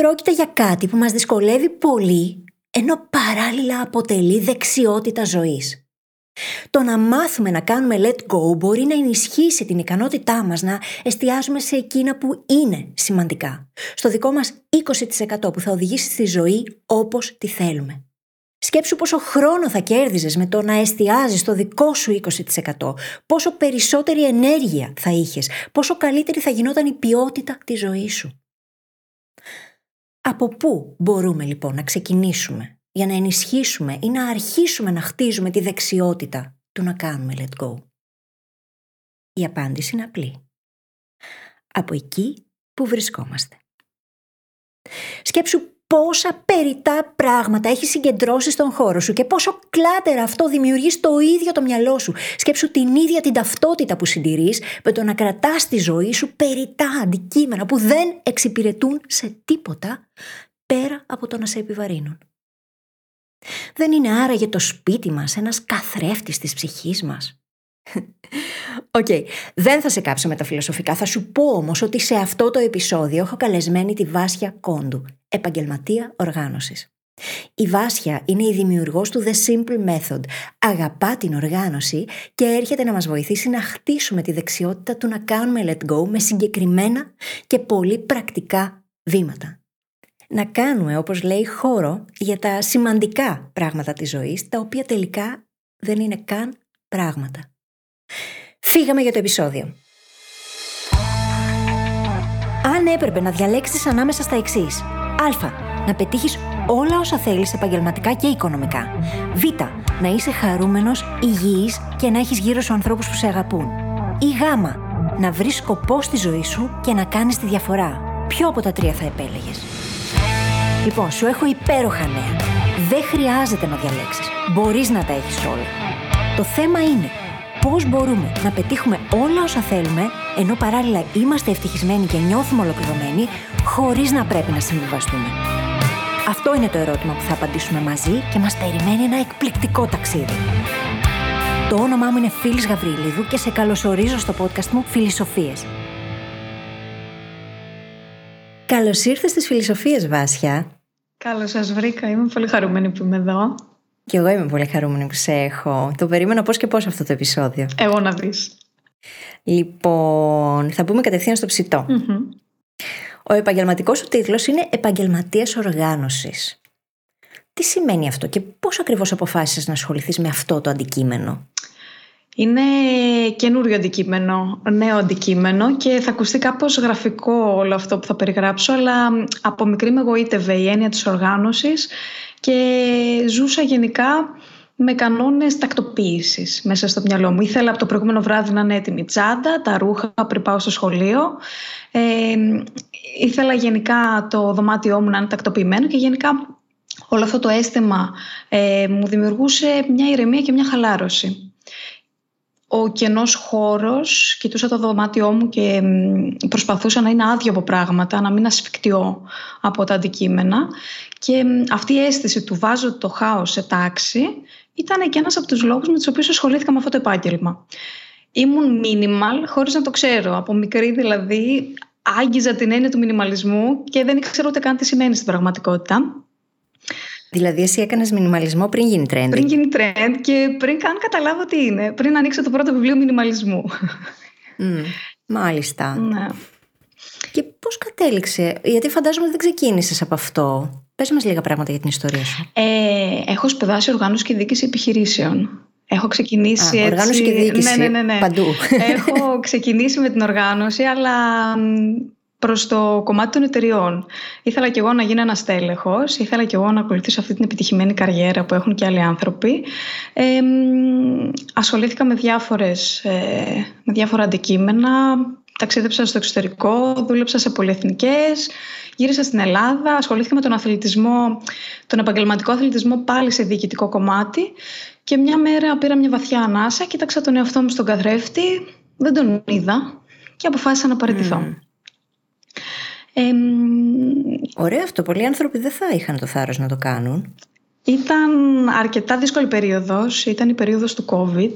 πρόκειται για κάτι που μας δυσκολεύει πολύ, ενώ παράλληλα αποτελεί δεξιότητα ζωής. Το να μάθουμε να κάνουμε let go μπορεί να ενισχύσει την ικανότητά μας να εστιάζουμε σε εκείνα που είναι σημαντικά. Στο δικό μας 20% που θα οδηγήσει στη ζωή όπως τη θέλουμε. Σκέψου πόσο χρόνο θα κέρδιζες με το να εστιάζεις στο δικό σου 20%, πόσο περισσότερη ενέργεια θα είχες, πόσο καλύτερη θα γινόταν η ποιότητα της ζωής σου. Από πού μπορούμε λοιπόν να ξεκινήσουμε; Για να ενισχύσουμε ή να αρχίσουμε να χτίζουμε τη δεξιότητα του να κάνουμε let go; Η απάντηση είναι απλή. Από εκεί που βρισκόμαστε. Σκέψου πόσα περιτά πράγματα έχει συγκεντρώσει στον χώρο σου και πόσο κλάτερα αυτό δημιουργείς στο ίδιο το μυαλό σου. Σκέψου την ίδια την ταυτότητα που συντηρείς με το να κρατάς τη ζωή σου περιτά αντικείμενα που δεν εξυπηρετούν σε τίποτα πέρα από το να σε επιβαρύνουν. Δεν είναι άραγε το σπίτι μας ένας καθρέφτης της ψυχής μας. Ok, okay. δεν θα σε κάψω με τα φιλοσοφικά, θα σου πω όμως ότι σε αυτό το επεισόδιο έχω καλεσμένη τη Βάσια Κόντου, επαγγελματία οργάνωσης. Η Βάσια είναι η δημιουργός του The Simple Method. Αγαπά την οργάνωση και έρχεται να μας βοηθήσει να χτίσουμε τη δεξιότητα του να κάνουμε let go με συγκεκριμένα και πολύ πρακτικά βήματα να κάνουμε, όπως λέει, χώρο για τα σημαντικά πράγματα της ζωής, τα οποία τελικά δεν είναι καν πράγματα. Φύγαμε για το επεισόδιο. Αν έπρεπε να διαλέξεις ανάμεσα στα εξής. Α. Να πετύχεις όλα όσα θέλεις επαγγελματικά και οικονομικά. Β. Να είσαι χαρούμενος, υγιής και να έχεις γύρω σου ανθρώπους που σε αγαπούν. Ή Γ. Να βρεις σκοπό στη ζωή σου και να κάνεις τη διαφορά. Ποιο από τα τρία θα επέλεγες; Λοιπόν, σου έχω υπέροχα νέα. Δεν χρειάζεται να διαλέξεις. Μπορείς να τα έχεις όλα. Το θέμα είναι πώς μπορούμε να πετύχουμε όλα όσα θέλουμε, ενώ παράλληλα είμαστε ευτυχισμένοι και νιώθουμε ολοκληρωμένοι, χωρίς να πρέπει να συμβιβαστούμε; Αυτό είναι το ερώτημα που θα απαντήσουμε μαζί και μας περιμένει ένα εκπληκτικό ταξίδι. Το όνομά μου είναι Φίλης Γαβρίλιδου και σε καλωσορίζω στο podcast μου Φιλισοφίες. Καλώς ήρθες στις Φιλισοφίες, Βάσια. Καλώς σας βρήκα. Είμαι πολύ χαρούμενη που είμαι εδώ. Και εγώ είμαι πολύ χαρούμενη που σε έχω. Το περίμενα πώς και πώς αυτό το επεισόδιο. Εγώ να δεις. Λοιπόν, θα πούμε κατευθείαν στο ψητο Ο επαγγελματικός σου τίτλος είναι Επαγγελματίας Οργάνωσης. Τι σημαίνει αυτό και πώς ακριβώς αποφάσισες να ασχοληθείς με αυτό το αντικείμενο; Είναι καινούριο αντικείμενο, νέο αντικείμενο και θα ακουστεί κάπως γραφικό όλο αυτό που θα περιγράψω, αλλά από μικρή με εγωίτευε η έννοια της οργάνωσης και ζούσα γενικά με κανόνες τακτοποίησης μέσα στο μυαλό μου. Ήθελα από το προηγούμενο βράδυ να είναι έτοιμη τσάντα, τα ρούχα πριν πάω στο σχολείο. Ε, ήθελα γενικά το δωμάτιό μου να είναι τακτοποιημένο και γενικά όλο αυτό το αίσθημα ε, μου δημιουργούσε μια ηρεμία και μια χαλάρωση ο κενός χώρος, κοιτούσα το δωμάτιό μου και προσπαθούσα να είναι άδειο από πράγματα, να μην ασφικτιώ από τα αντικείμενα και αυτή η αίσθηση του βάζω το χάος σε τάξη ήταν και ένας από τους λόγους με τους οποίους ασχολήθηκα με αυτό το επάγγελμα. Ήμουν minimal χωρίς να το ξέρω, από μικρή δηλαδή άγγιζα την έννοια του μινιμαλισμού και δεν ήξερα ούτε καν τι σημαίνει στην πραγματικότητα. Δηλαδή, εσύ έκανες μινιμαλισμό πριν γίνει trend. Πριν γίνει trend και πριν καν καταλάβω τι είναι. Πριν ανοίξω το πρώτο βιβλίο μινιμαλισμού. Mm, μάλιστα. Ναι. Και πώς κατέληξε, Γιατί φαντάζομαι ότι δεν ξεκίνησες από αυτό. Πες μας λίγα πράγματα για την ιστορία σου. Ε, έχω σπουδάσει οργάνωση και διοίκηση επιχειρήσεων. Έχω ξεκινήσει Α, έτσι... Οργάνωση και διοίκηση. Ναι, ναι, ναι, ναι. Παντού. Έχω ξεκινήσει με την οργάνωση, αλλά Προς το κομμάτι των εταιριών. Ήθελα και εγώ να γίνω ένας τέλεχο, ήθελα και εγώ να ακολουθήσω αυτή την επιτυχημένη καριέρα που έχουν και άλλοι άνθρωποι. Ε, ασχολήθηκα με, διάφορες, ε, με διάφορα αντικείμενα, ταξίδεψα στο εξωτερικό, δούλεψα σε πολυεθνικές, γύρισα στην Ελλάδα, ασχολήθηκα με τον αθλητισμό, τον επαγγελματικό αθλητισμό πάλι σε διοικητικό κομμάτι και μια μέρα πήρα μια βαθιά ανάσα, κοίταξα τον εαυτό μου στον καθρέφτη, δεν τον είδα και αποφάσισα να παραιτηθώ. Ε, Ωραίο αυτό. Πολλοί άνθρωποι δεν θα είχαν το θάρρος να το κάνουν. Ήταν αρκετά δύσκολη περίοδος. Ήταν η περίοδος του COVID.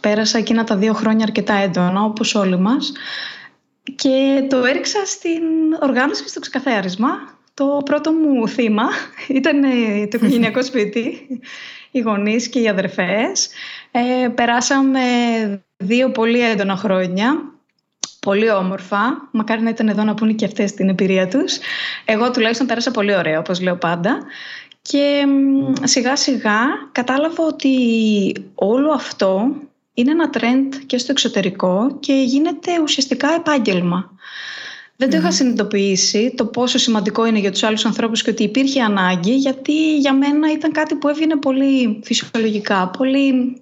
Πέρασα εκείνα τα δύο χρόνια αρκετά έντονα, όπως όλοι μας. Και το έριξα στην οργάνωση και στο ξεκαθάρισμα. το πρώτο μου θύμα ήταν το οικογενειακό σπίτι, οι γονείς και οι αδερφές. Ε, περάσαμε δύο πολύ έντονα χρόνια πολύ όμορφα. Μακάρι να ήταν εδώ να πούνε και αυτές την εμπειρία τους. Εγώ τουλάχιστον πέρασα πολύ ωραία, όπως λέω πάντα. Και σιγά σιγά κατάλαβα ότι όλο αυτό είναι ένα trend και στο εξωτερικό και γίνεται ουσιαστικά επάγγελμα. Δεν το είχα συνειδητοποιήσει το πόσο σημαντικό είναι για τους άλλους ανθρώπους και ότι υπήρχε ανάγκη γιατί για μένα ήταν κάτι που έβγαινε πολύ φυσιολογικά, πολύ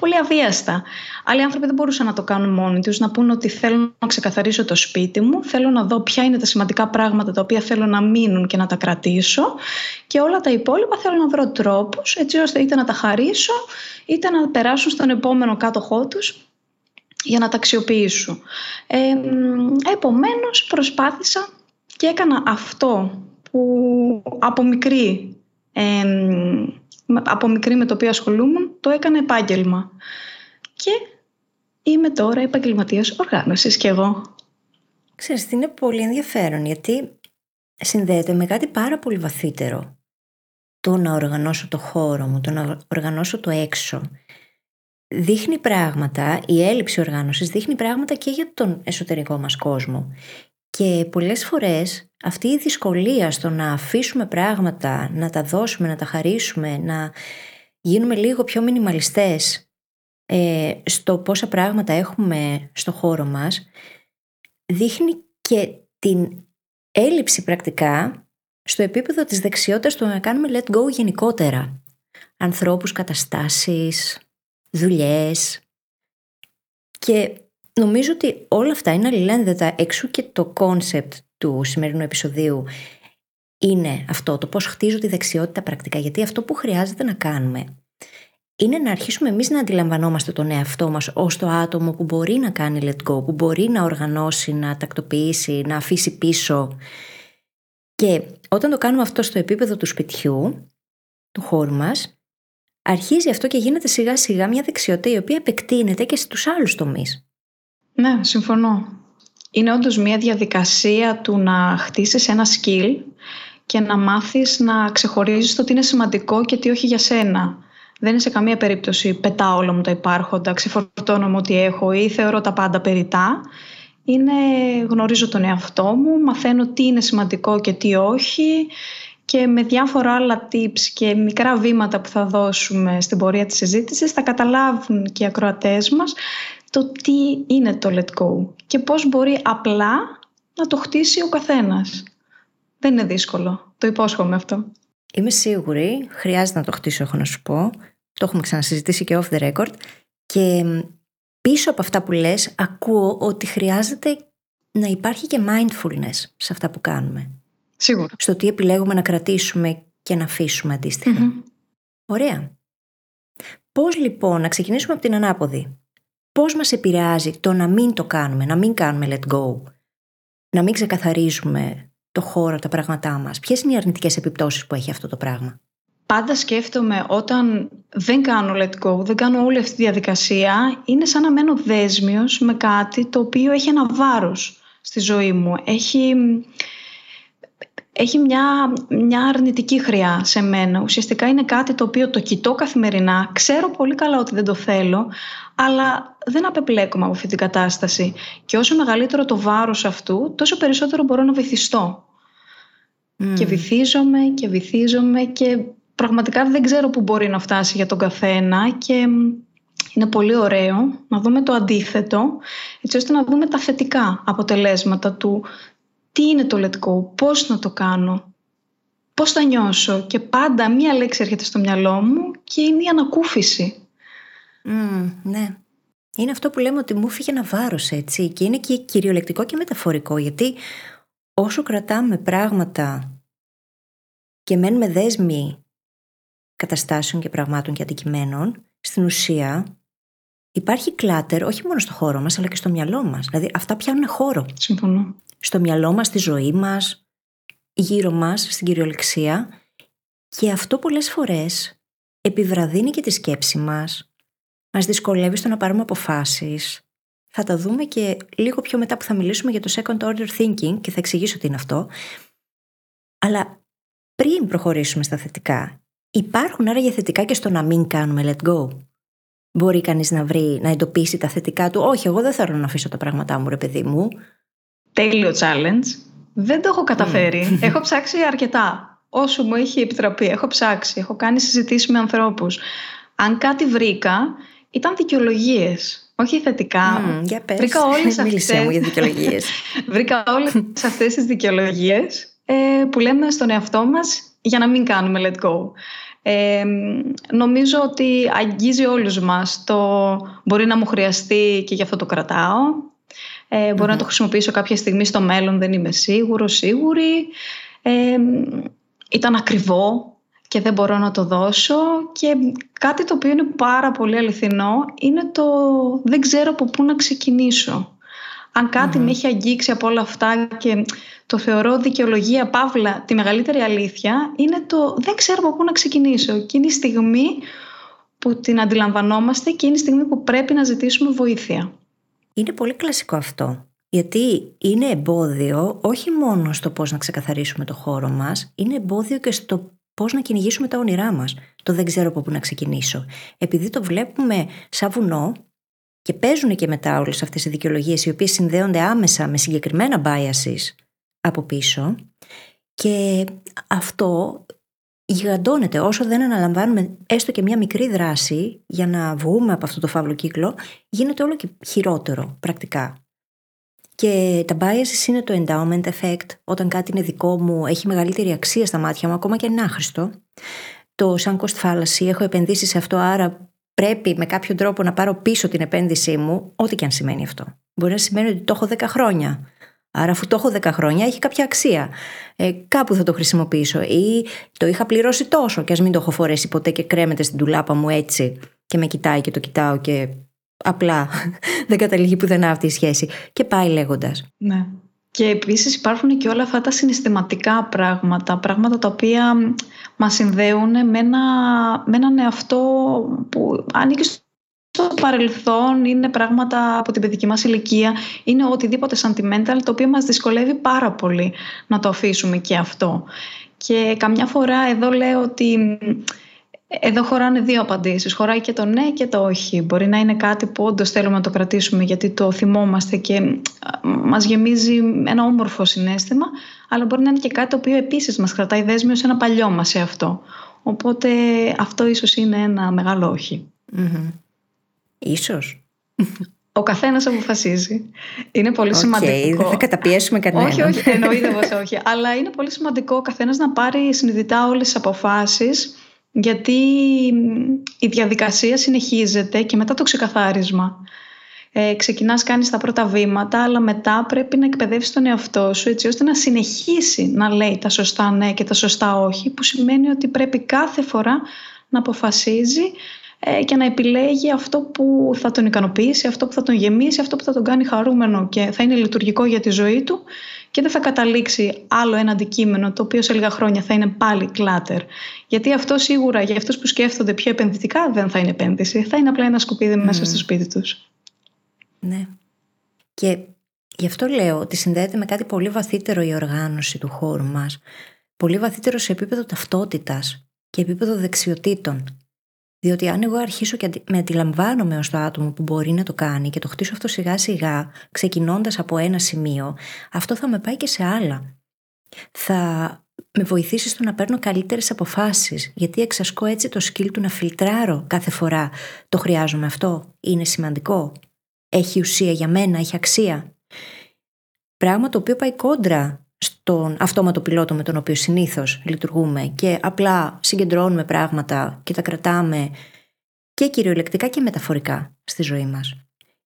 πολύ αβίαστα. Άλλοι άνθρωποι δεν μπορούσαν να το κάνουν μόνοι τους, να πούνε ότι θέλω να ξεκαθαρίσω το σπίτι μου, θέλω να δω ποια είναι τα σημαντικά πράγματα τα οποία θέλω να μείνουν και να τα κρατήσω και όλα τα υπόλοιπα θέλω να βρω τρόπους έτσι ώστε είτε να τα χαρίσω είτε να περάσουν στον επόμενο κάτοχό τους για να τα αξιοποιήσουν. Ε, επομένως προσπάθησα και έκανα αυτό που από μικρή από μικρή με το οποίο ασχολούμουν, το έκανα επάγγελμα. Και είμαι τώρα επαγγελματίας οργάνωσης κι εγώ. Ξέρεις, είναι πολύ ενδιαφέρον γιατί συνδέεται με κάτι πάρα πολύ βαθύτερο. Το να οργανώσω το χώρο μου, το να οργανώσω το έξω. Δείχνει πράγματα, η έλλειψη οργάνωσης δείχνει πράγματα και για τον εσωτερικό μας κόσμο. Και πολλές φορές αυτή η δυσκολία στο να αφήσουμε πράγματα, να τα δώσουμε, να τα χαρίσουμε, να γίνουμε λίγο πιο μινιμαλιστές ε, στο πόσα πράγματα έχουμε στο χώρο μας, δείχνει και την έλλειψη πρακτικά στο επίπεδο της δεξιότητας του να κάνουμε let go γενικότερα. Ανθρώπους, καταστάσεις, δουλειές. Και νομίζω ότι όλα αυτά είναι αλληλένδετα εξού και το κόνσεπτ του σημερινού επεισοδίου είναι αυτό, το πώς χτίζω τη δεξιότητα πρακτικά. Γιατί αυτό που χρειάζεται να κάνουμε είναι να αρχίσουμε εμείς να αντιλαμβανόμαστε τον εαυτό μας ως το άτομο που μπορεί να κάνει let go, που μπορεί να οργανώσει, να τακτοποιήσει, να αφήσει πίσω. Και όταν το κάνουμε αυτό στο επίπεδο του σπιτιού, του χώρου μας, αρχίζει αυτό και γίνεται σιγά σιγά μια δεξιότητα η οποία επεκτείνεται και στους άλλους τομείς. Ναι, συμφωνώ είναι όντως μια διαδικασία του να χτίσεις ένα skill και να μάθεις να ξεχωρίζεις το τι είναι σημαντικό και τι όχι για σένα. Δεν είναι σε καμία περίπτωση πετάω όλα μου τα υπάρχοντα, ξεφορτώνω μου ό,τι έχω ή θεωρώ τα πάντα περιτά. Είναι γνωρίζω τον εαυτό μου, μαθαίνω τι είναι σημαντικό και τι όχι και με διάφορα άλλα tips και μικρά βήματα που θα δώσουμε στην πορεία της συζήτησης θα καταλάβουν και οι ακροατές μας το τι είναι το let go και πώς μπορεί απλά να το χτίσει ο καθένας. Δεν είναι δύσκολο. Το υπόσχομαι αυτό. Είμαι σίγουρη, χρειάζεται να το χτίσω, έχω να σου πω. Το έχουμε ξανασυζητήσει και off the record. Και πίσω από αυτά που λες, ακούω ότι χρειάζεται να υπάρχει και mindfulness σε αυτά που κάνουμε. Σίγουρα. Στο τι επιλέγουμε να κρατήσουμε και να αφήσουμε Ωραία. Πώς λοιπόν να ξεκινήσουμε από την ανάποδη πώς μας επηρεάζει το να μην το κάνουμε, να μην κάνουμε let go, να μην ξεκαθαρίζουμε το χώρο, τα πράγματά μας; Ποιες είναι οι αρνητικές επιπτώσεις που έχει αυτό το πράγμα; Πάντα σκέφτομαι όταν δεν κάνω let go, δεν κάνω όλη αυτή τη διαδικασία, είναι σαν να μένω δέσμιος με κάτι το οποίο έχει ένα βάρος στη ζωή μου. Έχει, έχει μια, μια αρνητική χρειά σε μένα. Ουσιαστικά είναι κάτι το οποίο το κοιτώ καθημερινά, ξέρω πολύ καλά ότι δεν το θέλω, αλλά δεν απεπλέκομαι από αυτή την κατάσταση. Και όσο μεγαλύτερο το βάρος αυτού, τόσο περισσότερο μπορώ να βυθιστώ. Και βυθίζομαι και βυθίζομαι και πραγματικά δεν ξέρω πού μπορεί να φτάσει για τον καθένα και είναι πολύ ωραίο να δούμε το αντίθετο, έτσι ώστε να δούμε τα θετικά αποτελέσματα του τι είναι το let go, πώς να το κάνω, πώς θα νιώσω και πάντα μία λέξη έρχεται στο μυαλό μου και είναι η ανακούφιση. Mm, ναι. Είναι αυτό που λέμε ότι μου φύγει ένα βάρος έτσι και είναι και κυριολεκτικό και μεταφορικό γιατί όσο κρατάμε πράγματα και μένουμε δέσμοι καταστάσεων και πραγμάτων και αντικειμένων, στην ουσία υπάρχει κλάτερ όχι μόνο στο χώρο μας αλλά και στο μυαλό μας. Δηλαδή αυτά πιάνουν χώρο. Συμφωνώ. Στο μυαλό μας, στη ζωή μας, γύρω μας, στην κυριολεξία και αυτό πολλές φορές επιβραδύνει και τη σκέψη μας, μας δυσκολεύει στο να πάρουμε αποφάσεις. Θα τα δούμε και λίγο πιο μετά που θα μιλήσουμε για το second order thinking και θα εξηγήσω τι είναι αυτό. Αλλά πριν προχωρήσουμε στα θετικά, υπάρχουν άραγε θετικά και στο να μην κάνουμε let go. Μπορεί κανείς να βρει, να εντοπίσει τα θετικά του. Όχι, εγώ δεν θέλω να αφήσω τα πράγματά μου, ρε παιδί μου. Τέλειο challenge. Δεν το έχω καταφέρει. έχω ψάξει αρκετά. Όσο μου έχει επιτραπεί. Έχω ψάξει. Έχω κάνει συζητήσεις με ανθρώπους. Αν κάτι βρήκα, ήταν δικαιολογίες. Όχι θετικά. Mm, για πες. Βρήκα όλες αυτές... μου για δικαιολογίες. Βρήκα όλες αυτές τις δικαιολογίες ε, που λέμε στον εαυτό μας για να μην κάνουμε let go. Ε, νομίζω ότι αγγίζει όλους μας το μπορεί να μου χρειαστεί και γι' αυτό το κρατάω. Ε, μπορω να το χρησιμοποιήσω κάποια στιγμή στο μέλλον, δεν είμαι σίγουρο, σίγουρη. Ε, ήταν ακριβό και δεν μπορώ να το δώσω και κάτι το οποίο είναι πάρα πολύ αληθινό είναι το δεν ξέρω από πού να ξεκινήσω. Αν κατι με έχει αγγίξει από όλα αυτά και το θεωρώ δικαιολογία, παύλα, τη μεγαλύτερη αλήθεια, είναι το δεν ξέρω από πού να ξεκινήσω. Και είναι η στιγμή που την αντιλαμβανόμαστε και είναι η στιγμή που πρέπει να ζητήσουμε βοήθεια. Είναι πολύ κλασικό αυτό. Γιατί είναι εμπόδιο όχι μόνο στο πώς να ξεκαθαρίσουμε το χώρο μας, είναι εμπόδιο και στο πώς να κυνηγήσουμε τα όνειρά μας. Το δεν ξέρω από πού να ξεκινήσω. Επειδή το βλέπουμε σαν βουνό και παίζουν και μετά όλες αυτές οι δικαιολογίες οι οποίες συνδέονται άμεσα με συγκεκριμένα biases από πίσω και αυτό γιγαντώνεται όσο δεν αναλαμβάνουμε έστω και μια μικρή δράση για να βγούμε από αυτό το φαύλο κύκλο γίνεται όλο και χειρότερο πρακτικά. Και τα biases είναι το endowment effect, όταν κάτι είναι δικό μου, έχει μεγαλύτερη αξία στα μάτια μου, ακόμα και είναι άχρηστο. Το sunk cost fallacy, έχω επενδύσει σε αυτό, άρα πρέπει με κάποιο τρόπο να πάρω πίσω την επένδυσή μου, ό,τι και αν σημαίνει αυτό. Μπορεί να σημαίνει ότι το έχω 10 χρόνια. Άρα, αφού το έχω 10 χρόνια, έχει κάποια αξία. Ε, κάπου θα το χρησιμοποιήσω. Ή το είχα πληρώσει τόσο, και ας μην το έχω φορέσει ποτέ και κρέμεται στην τουλάπα μου έτσι, και με κοιτάει και το κοιτάω και απλά δεν καταλήγει πουθενά αυτή η σχέση. Και πάει λέγοντας. Ναι. Και επίσης υπάρχουν και όλα αυτά τα συναισθηματικά πράγματα, πράγματα τα οποία μας συνδέουν με, ένα, με έναν εαυτό που ανήκει στο παρελθόν, είναι πράγματα από την παιδική μας ηλικία, είναι οτιδήποτε sentimental το οποίο μας δυσκολεύει πάρα πολύ να το αφήσουμε και αυτό. Και καμιά φορά εδώ λέω ότι εδώ χωράνε δύο απαντήσεις. Χωράει και το ναι και το όχι. Μπορεί να είναι κάτι που όντως θέλουμε να το κρατήσουμε γιατί το θυμόμαστε και μας γεμίζει ένα όμορφο συνέστημα, αλλά μπορεί να είναι και κάτι το οποίο επίσης μας κρατάει δέσμιο σε ένα παλιό μας σε αυτό. Οπότε αυτό ίσως είναι ένα μεγάλο όχι. Mm-hmm. Ίσως. Ο καθένας αποφασίζει. Είναι πολύ okay, σημαντικό. Δεν θα καταπιέσουμε κανέναν. Όχι, όχι, εννοείται πως όχι. Αλλά είναι πολύ σημαντικό ο καθένας να πάρει συνειδητά όλες τις αποφάσεις γιατί η διαδικασία συνεχίζεται και μετά το ξεκαθάρισμα. Ε, ξεκινάς, κάνεις τα πρώτα βήματα, αλλά μετά πρέπει να εκπαιδεύσεις τον εαυτό σου έτσι ώστε να συνεχίσει να λέει τα σωστά ναι και τα σωστά όχι, που σημαίνει ότι πρέπει κάθε φορά να αποφασίζει ε, και να επιλέγει αυτό που θα τον ικανοποιήσει, αυτό που θα τον γεμίσει, αυτό που θα τον κάνει χαρούμενο και θα είναι λειτουργικό για τη ζωή του και δεν θα καταλήξει άλλο ένα αντικείμενο το οποίο σε λίγα χρόνια θα είναι πάλι κλάτερ. Γιατί αυτό σίγουρα για αυτούς που σκέφτονται πιο επενδυτικά δεν θα είναι επένδυση, θα είναι απλά ένα σκουπίδι μέσα στο σπίτι τους. Ναι. Και γι' αυτό λέω ότι συνδέεται με κάτι πολύ βαθύτερο η οργάνωση του χώρου μας. Πολύ βαθύτερο σε επίπεδο ταυτότητας και επίπεδο δεξιοτήτων. Διότι αν εγώ αρχίσω και με αντιλαμβάνομαι ως το άτομο που μπορεί να το κάνει και το χτίσω αυτό σιγά σιγά, ξεκινώντας από ένα σημείο, αυτό θα με πάει και σε άλλα. Θα με βοηθήσει στο να παίρνω καλύτερες αποφάσεις, γιατί εξασκώ έτσι το σκύλ του να φιλτράρω κάθε φορά. Το χρειάζομαι αυτό, είναι σημαντικό, έχει ουσία για μένα, έχει αξία. Πράγμα το οποίο πάει κόντρα στον αυτόματο πιλότο με τον οποίο συνήθως λειτουργούμε και απλά συγκεντρώνουμε πράγματα και τα κρατάμε και κυριολεκτικά και μεταφορικά στη ζωή μας.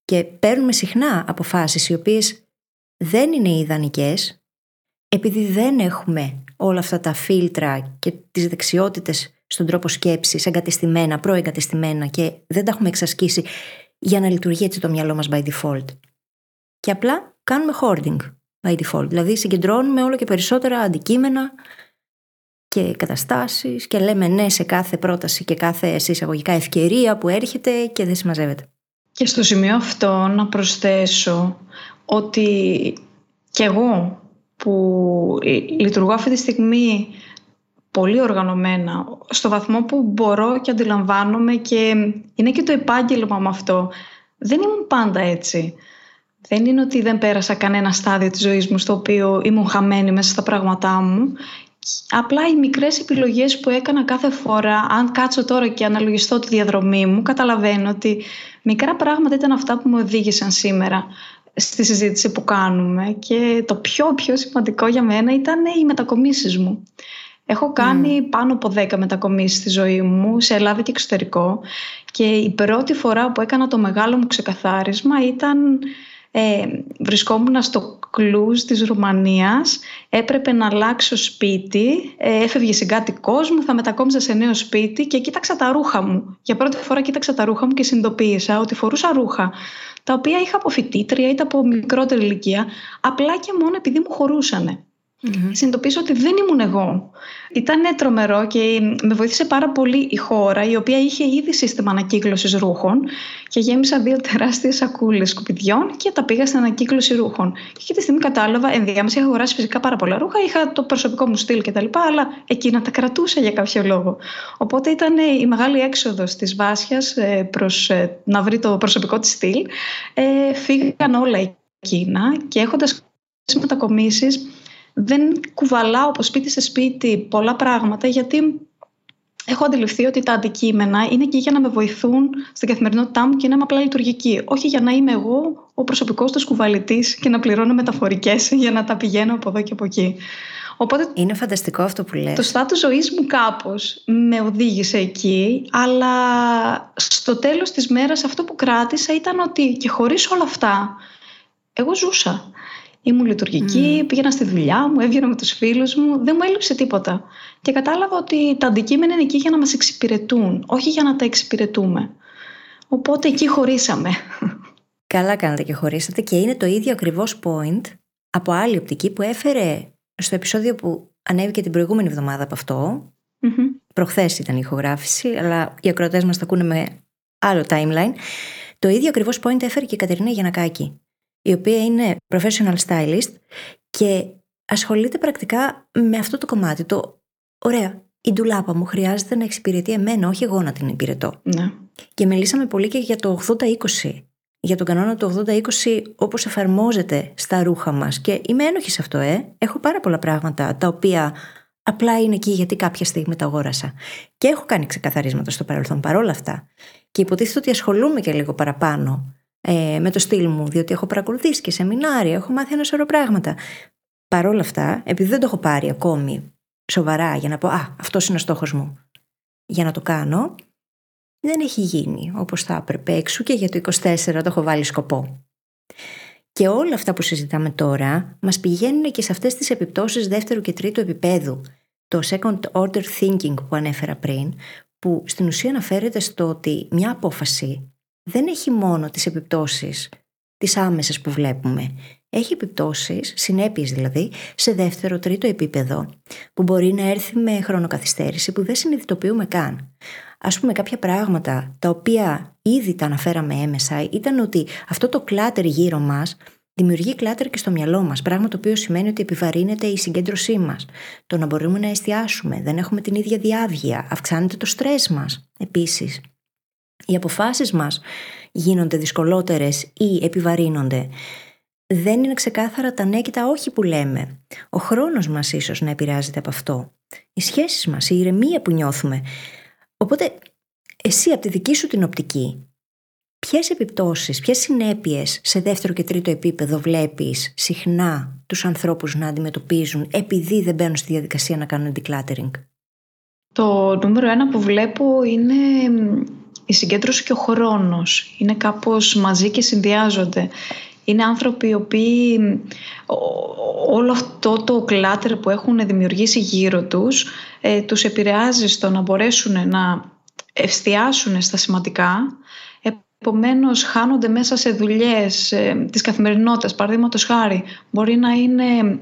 Και παίρνουμε συχνά αποφάσεις οι οποίες δεν είναι ιδανικές επειδή δεν έχουμε όλα αυτά τα φίλτρα και τις δεξιότητες στον τρόπο σκέψης εγκατεστημένα, προεγκατεστημένα και δεν τα έχουμε εξασκήσει για να λειτουργεί έτσι το μυαλό μας by default. Και απλά κάνουμε hoarding by default. Δηλαδή συγκεντρώνουμε όλο και περισσότερα αντικείμενα και καταστάσεις και λέμε ναι σε κάθε πρόταση και κάθε εισαγωγικά ευκαιρία που έρχεται και δεν συμμαζεύεται. Και στο σημείο αυτό να προσθέσω ότι κι εγώ που λειτουργώ αυτή τη στιγμή πολύ οργανωμένα, στο βαθμό που μπορώ και αντιλαμβάνομαι και είναι και το επάγγελμα με αυτό. Δεν ήμουν πάντα έτσι. Δεν είναι ότι δεν πέρασα κανένα στάδιο της ζωής μου στο οποίο ήμουν χαμένη μέσα στα πράγματά μου. Απλά οι μικρές επιλογές που έκανα κάθε φορά, αν κάτσω τώρα και αναλογιστώ τη διαδρομή μου, καταλαβαίνω ότι μικρά πράγματα ήταν αυτά που με οδήγησαν σήμερα στη συζήτηση που κάνουμε και το πιο πιο σημαντικό για μένα ήταν οι μετακομίσεις μου. Έχω κάνει πάνω από 10 μετακομίσεις στη ζωή μου, σε Ελλάδα και εξωτερικό και η πρώτη φορά που έκανα το μεγάλο μου ξεκαθάρισμα ήταν ε, βρισκόμουν στο κλούζ της Ρουμανίας, έπρεπε να αλλάξω σπίτι, ε, έφευγε συγκάτοικός μου, θα μετακόμιζα σε νέο σπίτι και κοίταξα τα ρούχα μου. Για πρώτη φορά κοίταξα τα ρούχα μου και συνειδητοποίησα ότι φορούσα ρούχα τα οποία είχα από φοιτήτρια είτε από μικρότερη ηλικία, απλά και μόνο επειδή μου χωρούσανε mm Συνειδητοποίησα ότι δεν ήμουν εγώ. Ήταν τρομερό και με βοήθησε πάρα πολύ η χώρα, η οποία είχε ήδη σύστημα ανακύκλωσης ρούχων και γέμισα δύο τεράστιες σακούλες σκουπιδιών και τα πήγα στην ανακύκλωση ρούχων. Και εκεί τη στιγμή κατάλαβα, ενδιάμεσα είχα αγοράσει φυσικά πάρα πολλά ρούχα, είχα το προσωπικό μου στυλ κτλ. Αλλά εκείνα τα κρατούσα για κάποιο λόγο. Οπότε ήταν η μεγάλη έξοδος της Βάσιας ε, προς ε, να βρει το προσωπικό της στυλ. Ε, φύγαν όλα εκείνα και έχοντας μετακομίσεις δεν κουβαλάω από σπίτι σε σπίτι πολλά πράγματα γιατί έχω αντιληφθεί ότι τα αντικείμενα είναι εκεί για να με βοηθούν στην καθημερινότητά μου και να είμαι απλά λειτουργική. Όχι για να είμαι εγώ ο προσωπικός τους κουβαλητής και να πληρώνω μεταφορικές για να τα πηγαίνω από εδώ και από εκεί. Οπότε, είναι φανταστικό αυτό που λες. Το στάτους ζωής μου κάπως με οδήγησε εκεί, αλλά στο τέλος της μέρας αυτό που κράτησα ήταν ότι και χωρίς όλα αυτά, εγώ ζούσα. Ήμουν λειτουργική, mm. πήγαινα στη δουλειά μου, έβγαινα με τους φίλους μου, δεν μου έλειψε τίποτα. Και κατάλαβα ότι τα αντικείμενα είναι εκεί για να μας εξυπηρετούν, όχι για να τα εξυπηρετούμε. Οπότε εκεί χωρίσαμε. Καλά κάνατε και χωρίσατε και είναι το ίδιο ακριβώς point από άλλη οπτική που έφερε στο επεισόδιο που ανέβηκε την προηγούμενη εβδομάδα από αυτό. Mm-hmm. Προχθές ήταν η ηχογράφηση, αλλά οι ακροατές μας τα ακούνε με άλλο timeline. Το ίδιο ακριβώς point έφερε και η Κατερίνα Γιανακάκη η οποία είναι professional stylist και ασχολείται πρακτικά με αυτό το κομμάτι. Το ωραία, η ντουλάπα μου χρειάζεται να εξυπηρετεί εμένα, όχι εγώ να την υπηρετώ. Ναι. Και μιλήσαμε πολύ και για το 80-20. Για τον κανόνα του 80-20 όπως εφαρμόζεται στα ρούχα μας. Και είμαι ένοχη σε αυτό, ε. Έχω πάρα πολλά πράγματα τα οποία απλά είναι εκεί γιατί κάποια στιγμή τα αγόρασα. Και έχω κάνει ξεκαθαρίσματα στο παρελθόν παρόλα αυτά. Και υποτίθεται ότι ασχολούμαι και λίγο παραπάνω ε, με το στυλ μου, διότι έχω παρακολουθήσει και σεμινάρια, έχω μάθει ένα σωρό πράγματα. Παρ' όλα αυτά, επειδή δεν το έχω πάρει ακόμη σοβαρά για να πω «Α, αυτός είναι ο στόχος μου», για να το κάνω, δεν έχει γίνει όπως θα έπρεπε έξω και για το 24 το έχω βάλει σκοπό. Και όλα αυτά που συζητάμε τώρα μας πηγαίνουν και σε αυτές τις επιπτώσεις δεύτερου και τρίτου επίπεδου. Το second order thinking που ανέφερα πριν, που στην ουσία αναφέρεται στο ότι μια απόφαση δεν έχει μόνο τις επιπτώσεις τις άμεσες που βλέπουμε. Έχει επιπτώσεις, συνέπειες δηλαδή, σε δεύτερο, τρίτο επίπεδο, που μπορεί να έρθει με χρονοκαθυστέρηση που δεν συνειδητοποιούμε καν. Ας πούμε κάποια πράγματα τα οποία ήδη τα αναφέραμε έμεσα ήταν ότι αυτό το κλάτερ γύρω μας Δημιουργεί κλάτερ και στο μυαλό μας, πράγμα το οποίο σημαίνει ότι επιβαρύνεται η συγκέντρωσή μας. Το να μπορούμε να εστιάσουμε, δεν έχουμε την ίδια διάβγεια, αυξάνεται το στρε μας. Επίσης, οι αποφάσεις μας γίνονται δυσκολότερες ή επιβαρύνονται. Δεν είναι ξεκάθαρα τα ναι και τα όχι που λέμε. Ο χρόνος μας ίσως να επηρεάζεται από αυτό. Οι σχέσεις μας, η ηρεμία που νιώθουμε. Οπότε, εσύ από τη δική σου την οπτική, ποιες επιπτώσεις, ποιες συνέπειες σε δεύτερο και τρίτο επίπεδο βλέπεις συχνά τους ανθρώπους να αντιμετωπίζουν επειδή δεν μπαίνουν στη διαδικασία να κάνουν decluttering; Το νούμερο ένα που βλέπω είναι η συγκέντρωση και ο χρόνος είναι κάπως μαζί και συνδυάζονται. Είναι άνθρωποι οι οποίοι όλο αυτό το κλάτερ που έχουν δημιουργήσει γύρω τους ε, τους επηρεάζει στο να μπορέσουν να εστιάσουν στα σημαντικά Επομένως χάνονται μέσα σε δουλειές ε, της καθημερινότητας. Παραδείγματος χάρη μπορεί να είναι,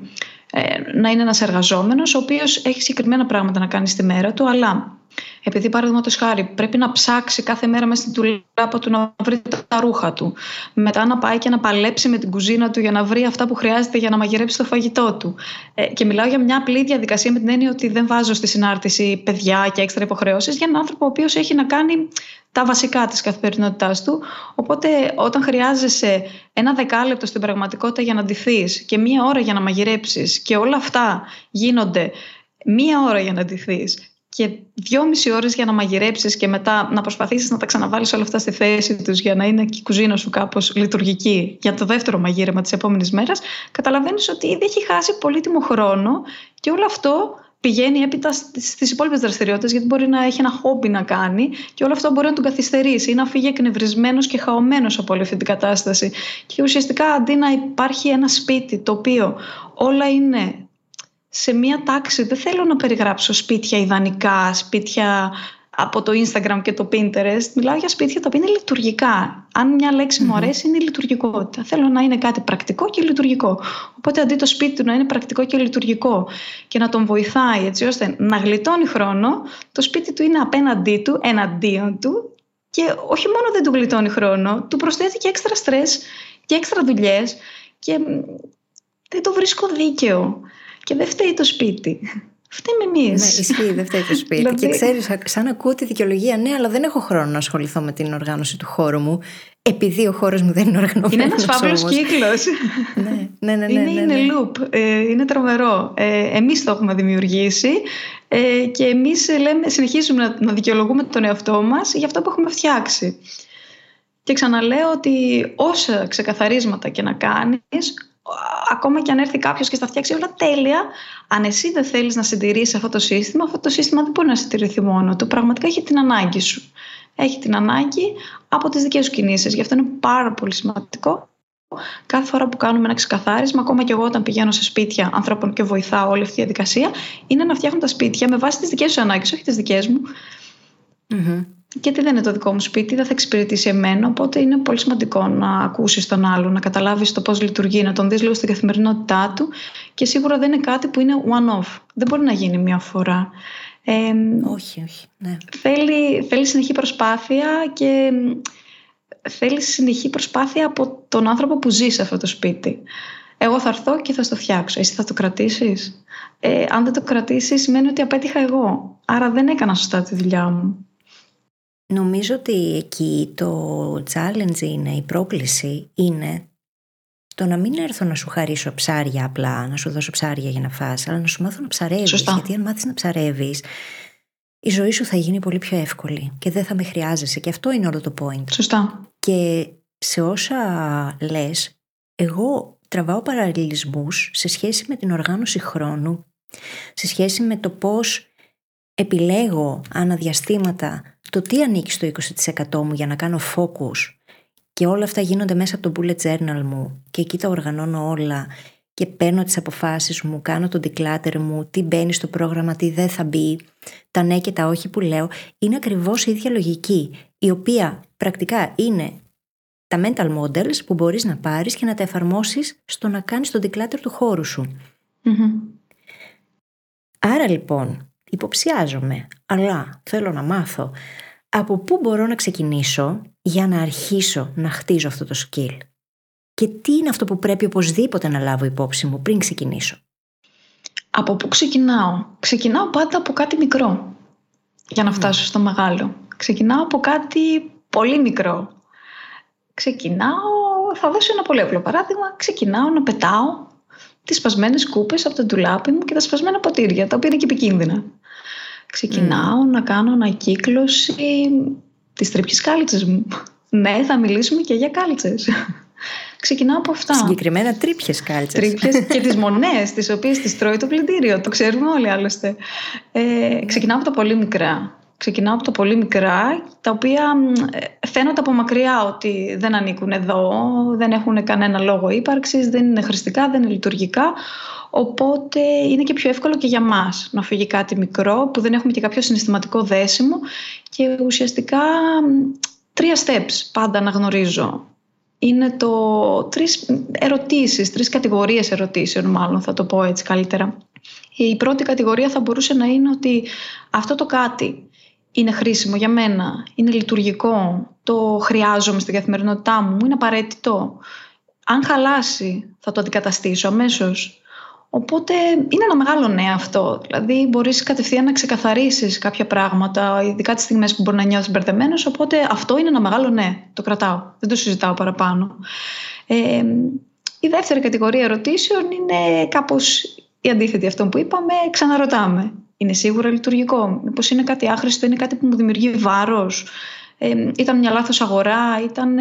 ε, να είναι ένας εργαζόμενος ο οποίος έχει συγκεκριμένα πράγματα να κάνει στη μέρα του αλλά επειδή παραδείγματος χάρη πρέπει να ψάξει κάθε μέρα μέσα στην τουλάπα του να βρει τα ρούχα του, μετά να πάει και να παλέψει με την κουζίνα του για να βρει αυτά που χρειάζεται για να μαγειρέψει το φαγητό του. Ε, και μιλάω για μια απλή διαδικασία με την έννοια ότι δεν βάζω στη συνάρτηση παιδιά και έξτρα υποχρεώσεις για έναν άνθρωπο ο οποίος έχει να κάνει τα βασικά της καθημερινότητάς του. Οπότε όταν χρειάζεσαι ένα δεκάλεπτο στην πραγματικότητα για να ντυθείς και μία ώρα για να μαγειρέψεις και όλα αυτά γίνονται μία ώρα για να ντυθείς και δυόμιση ώρες για να μαγειρέψεις και μετά να προσπαθήσεις να τα ξαναβάλεις όλα αυτά στη θέση τους για να είναι και η κουζίνα σου κάπως λειτουργική για το δεύτερο μαγείρεμα της επόμενης μέρας, καταλαβαίνεις ότι ήδη έχει χάσει πολύτιμο χρόνο και όλο αυτό πηγαίνει έπειτα στις υπόλοιπες δραστηριότητες, γιατί μπορεί να έχει ένα χόμπι να κάνει και όλο αυτό μπορεί να τον καθυστερήσει ή να φύγει εκνευρισμένος και χαωμένος από όλη αυτή την κατάσταση. Και ουσιαστικά αντί να υπάρχει ένα σπίτι το οποίο όλα είναι σε μία τάξη, δεν θέλω να περιγράψω σπίτια ιδανικά, σπίτια από το Instagram και το Pinterest. Μιλάω για σπίτια τα οποία είναι λειτουργικά. Αν μια λέξη μου αρέσει, είναι η λειτουργικότητα. Θέλω να είναι κάτι πρακτικό και λειτουργικό. Οπότε αντί το σπίτι του να είναι πρακτικό και λειτουργικό και να τον βοηθάει έτσι ώστε να γλιτώνει χρόνο, το σπίτι του είναι απέναντί του, εναντίον του και όχι μόνο δεν του γλιτώνει χρόνο, του προσθέτει και έξτρα στρες και έξτρα δουλειές και δεν το βρίσκω δίκαιο. Και δεν φταίει το σπίτι. Φταίμε εμείς. Ναι, ισχύει, δεν φταίει το σπίτι. δηλαδή... Και ξέρεις, σαν ακούω τη δικαιολογία, ναι, αλλά δεν έχω χρόνο να ασχοληθώ με την οργάνωση του χώρου μου. Επειδή ο χώρος μου δεν είναι οργανωμένος. Είναι ένας φαύλος κύκλος. ναι, ναι, ναι, ναι, είναι, ναι, είναι loop. Ε, είναι τρομερό. Ε, εμείς το έχουμε δημιουργήσει ε, και εμείς συνεχίζουμε να, να δικαιολογούμε τον εαυτό μας για αυτό που έχουμε φτιάξει. Και ξαναλέω ότι όσα ξεκαθαρίσματα και να κάνεις, ακόμα και αν έρθει κάποιος και στα φτιάξει όλα τέλεια, αν εσύ δεν θέλεις να συντηρήσεις αυτό το σύστημα, αυτό το σύστημα δεν μπορεί να συντηρηθεί μόνο του. Πραγματικά έχει την ανάγκη σου. Έχει την ανάγκη από τις δικές σου κινήσεις. Γι' αυτό είναι πάρα πολύ σημαντικό κάθε φορά που κάνουμε ένα ξεκαθάρισμα, ακόμα και εγώ όταν πηγαίνω σε σπίτια ανθρώπων και βοηθάω όλη αυτή τη διαδικασία, είναι να φτιάχνω τα σπίτια με βάση τις δικές σου ανάγκες, όχι τις δικές μου. Mm-hmm γιατί δεν είναι το δικό μου σπίτι, δεν θα εξυπηρετήσει εμένα. Οπότε είναι πολύ σημαντικό να ακούσεις τον άλλον, να καταλάβεις το πώς λειτουργεί, να τον δεις λίγο στην καθημερινότητά του. Και σίγουρα δεν είναι κάτι που είναι one-off. Δεν μπορεί να γίνει μία φορά. Ε, όχι, όχι. Ναι. Θέλει, θέλει συνεχή προσπάθεια και θέλει συνεχή προσπάθεια από τον άνθρωπο που ζει σε αυτό το σπίτι. Εγώ θα έρθω και θα στο φτιάξω. Εσύ θα το κρατήσεις; Ε, αν δεν το κρατήσεις, σημαίνει ότι απέτυχα εγώ. Άρα δεν έκανα σωστά τη δουλειά μου. Νομίζω ότι εκεί το challenge είναι, η πρόκληση είναι το να μην έρθω να σου χαρίσω ψάρια απλά, να σου δώσω ψάρια για να φας, αλλά να σου μάθω να ψαρεύεις. Γιατί αν μάθεις να ψαρεύεις, η ζωή σου θα γίνει πολύ πιο εύκολη και δεν θα με χρειάζεσαι. Και αυτό είναι όλο το point. Σωστά. Και σε όσα λες, εγώ τραβάω παραλληλισμούς σε σχέση με την οργάνωση χρόνου, σε σχέση με το πώς επιλέγω αναδιαστήματα το τι ανήκει στο 20% μου για να κάνω focus και όλα αυτά γίνονται μέσα από το bullet journal μου και εκεί τα οργανώνω όλα και παίρνω τις αποφάσεις μου, κάνω τον declutter μου, τι μπαίνει στο πρόγραμμα, τι δεν θα μπει, τα ναι και τα όχι που λέω, είναι ακριβώς η ίδια λογική, η οποία πρακτικά είναι τα mental models που μπορείς να πάρεις και να τα εφαρμόσεις στο να κάνεις τον declutter του χώρου σου. Άρα λοιπόν, υποψιάζομαι, αλλά θέλω να μάθω από πού μπορώ να ξεκινήσω για να αρχίσω να χτίζω αυτό το skill. Και τι είναι αυτό που πρέπει οπωσδήποτε να λάβω υπόψη μου πριν ξεκινήσω. Από πού ξεκινάω; Ξεκινάω πάντα από κάτι μικρό για να φτάσω στο μεγάλο. Ξεκινάω από κάτι πολύ μικρό. Ξεκινάω, θα δώσω ένα πολύ απλό παράδειγμα, ξεκινάω να πετάω τις σπασμένες κούπες από το ντουλάπι μου και τα σπασμένα ποτήρια, τα οποία είναι και επικίνδυνα. Ξεκινάω να κάνω ανακύκλωση της τρύπης κάλτσες μου. ναι, θα μιλήσουμε και για κάλτσες. Ξεκινάω από αυτά. Συγκεκριμένα τρύπιες κάλτσες. Τρύπιες και τις μονές, τις οποίες τις τρώει το πλυντήριο. Το ξέρουμε όλοι άλλωστε. Ε, ξεκινάω από τα πολύ μικρά. Ξεκινάω από τα πολύ μικρά, τα οποία φαίνονται από μακριά ότι δεν ανήκουν εδώ, δεν έχουν κανένα λόγο ύπαρξης, δεν είναι χρηστικά, δεν είναι λειτουργικά. Οπότε είναι και πιο εύκολο και για μας να φύγει κάτι μικρό που δεν έχουμε και κάποιο συναισθηματικό δέσιμο και ουσιαστικά τρία steps πάντα να γνωρίζω. Είναι το τρεις ερωτήσεις, τρεις κατηγορίες ερωτήσεων μάλλον θα το πω έτσι καλύτερα. Η πρώτη κατηγορία θα μπορούσε να είναι ότι αυτό το κάτι είναι χρήσιμο για μένα, είναι λειτουργικό, το χρειάζομαι στην καθημερινότητά μου, είναι απαραίτητο. Αν χαλάσει θα το αντικαταστήσω αμέσως. Οπότε είναι ένα μεγάλο ναι αυτό. Δηλαδή μπορείς κατευθείαν να ξεκαθαρίσεις κάποια πράγματα, ειδικά τις στιγμές που μπορεί να νιώθεις μπερδεμένος. οπότε αυτό είναι ένα μεγάλο ναι. Το κρατάω, δεν το συζητάω παραπάνω. Ε, η δεύτερη κατηγορία ερωτήσεων είναι κάπως η αντίθετη αυτό που είπαμε, ξαναρωτάμε. Είναι σίγουρα λειτουργικό, μήπως είναι κάτι άχρηστο, είναι κάτι που μου δημιουργεί βάρος, ε, ήταν μια λάθος αγορά, ήταν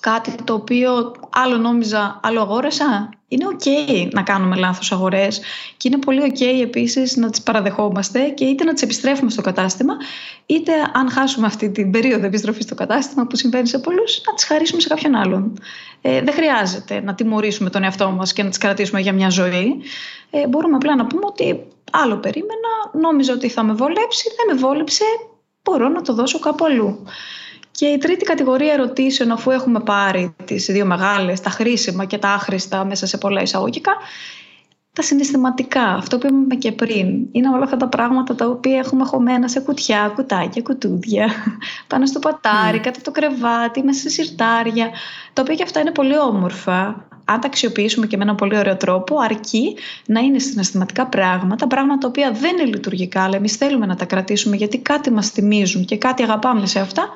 κάτι το οποίο άλλο νόμιζα, άλλο αγόρασα. Είναι ok να κάνουμε λάθος αγορές και είναι πολύ ok επίσης να τις παραδεχόμαστε και είτε να τις επιστρέφουμε στο κατάστημα είτε αν χάσουμε αυτή την περίοδο επιστροφής στο κατάστημα που συμβαίνει σε πολλούς να τις χαρίσουμε σε κάποιον άλλον. Ε, δεν χρειάζεται να τιμωρήσουμε τον εαυτό μας και να τις κρατήσουμε για μια ζωή. Ε, μπορούμε απλά να πούμε ότι άλλο περίμενα, νόμιζα ότι θα με βολέψει, δεν με βόλεψε, μπορώ να το δώσω κάπου αλλού. Και η τρίτη κατηγορία ερωτήσεων, αφού έχουμε πάρει τις δύο μεγάλες, τα χρήσιμα και τα άχρηστα μέσα σε πολλά εισαγωγικά, τα συναισθηματικά, αυτό που είπαμε και πριν, είναι όλα αυτά τα πράγματα τα οποία έχουμε χωμένα σε κουτιά, κουτάκια, κουτούδια, πάνω στο πατάρι, mm. κάτω το κρεβάτι, μέσα σε σιρτάρια, τα οποία και αυτά είναι πολύ όμορφα. Αν τα αξιοποιήσουμε και με έναν πολύ ωραίο τρόπο, αρκεί να είναι συναισθηματικά πράγματα, πράγματα τα οποία δεν είναι λειτουργικά, αλλά εμείς θέλουμε να τα κρατήσουμε γιατί κάτι μας θυμίζουν και κάτι αγαπάμε σε αυτά,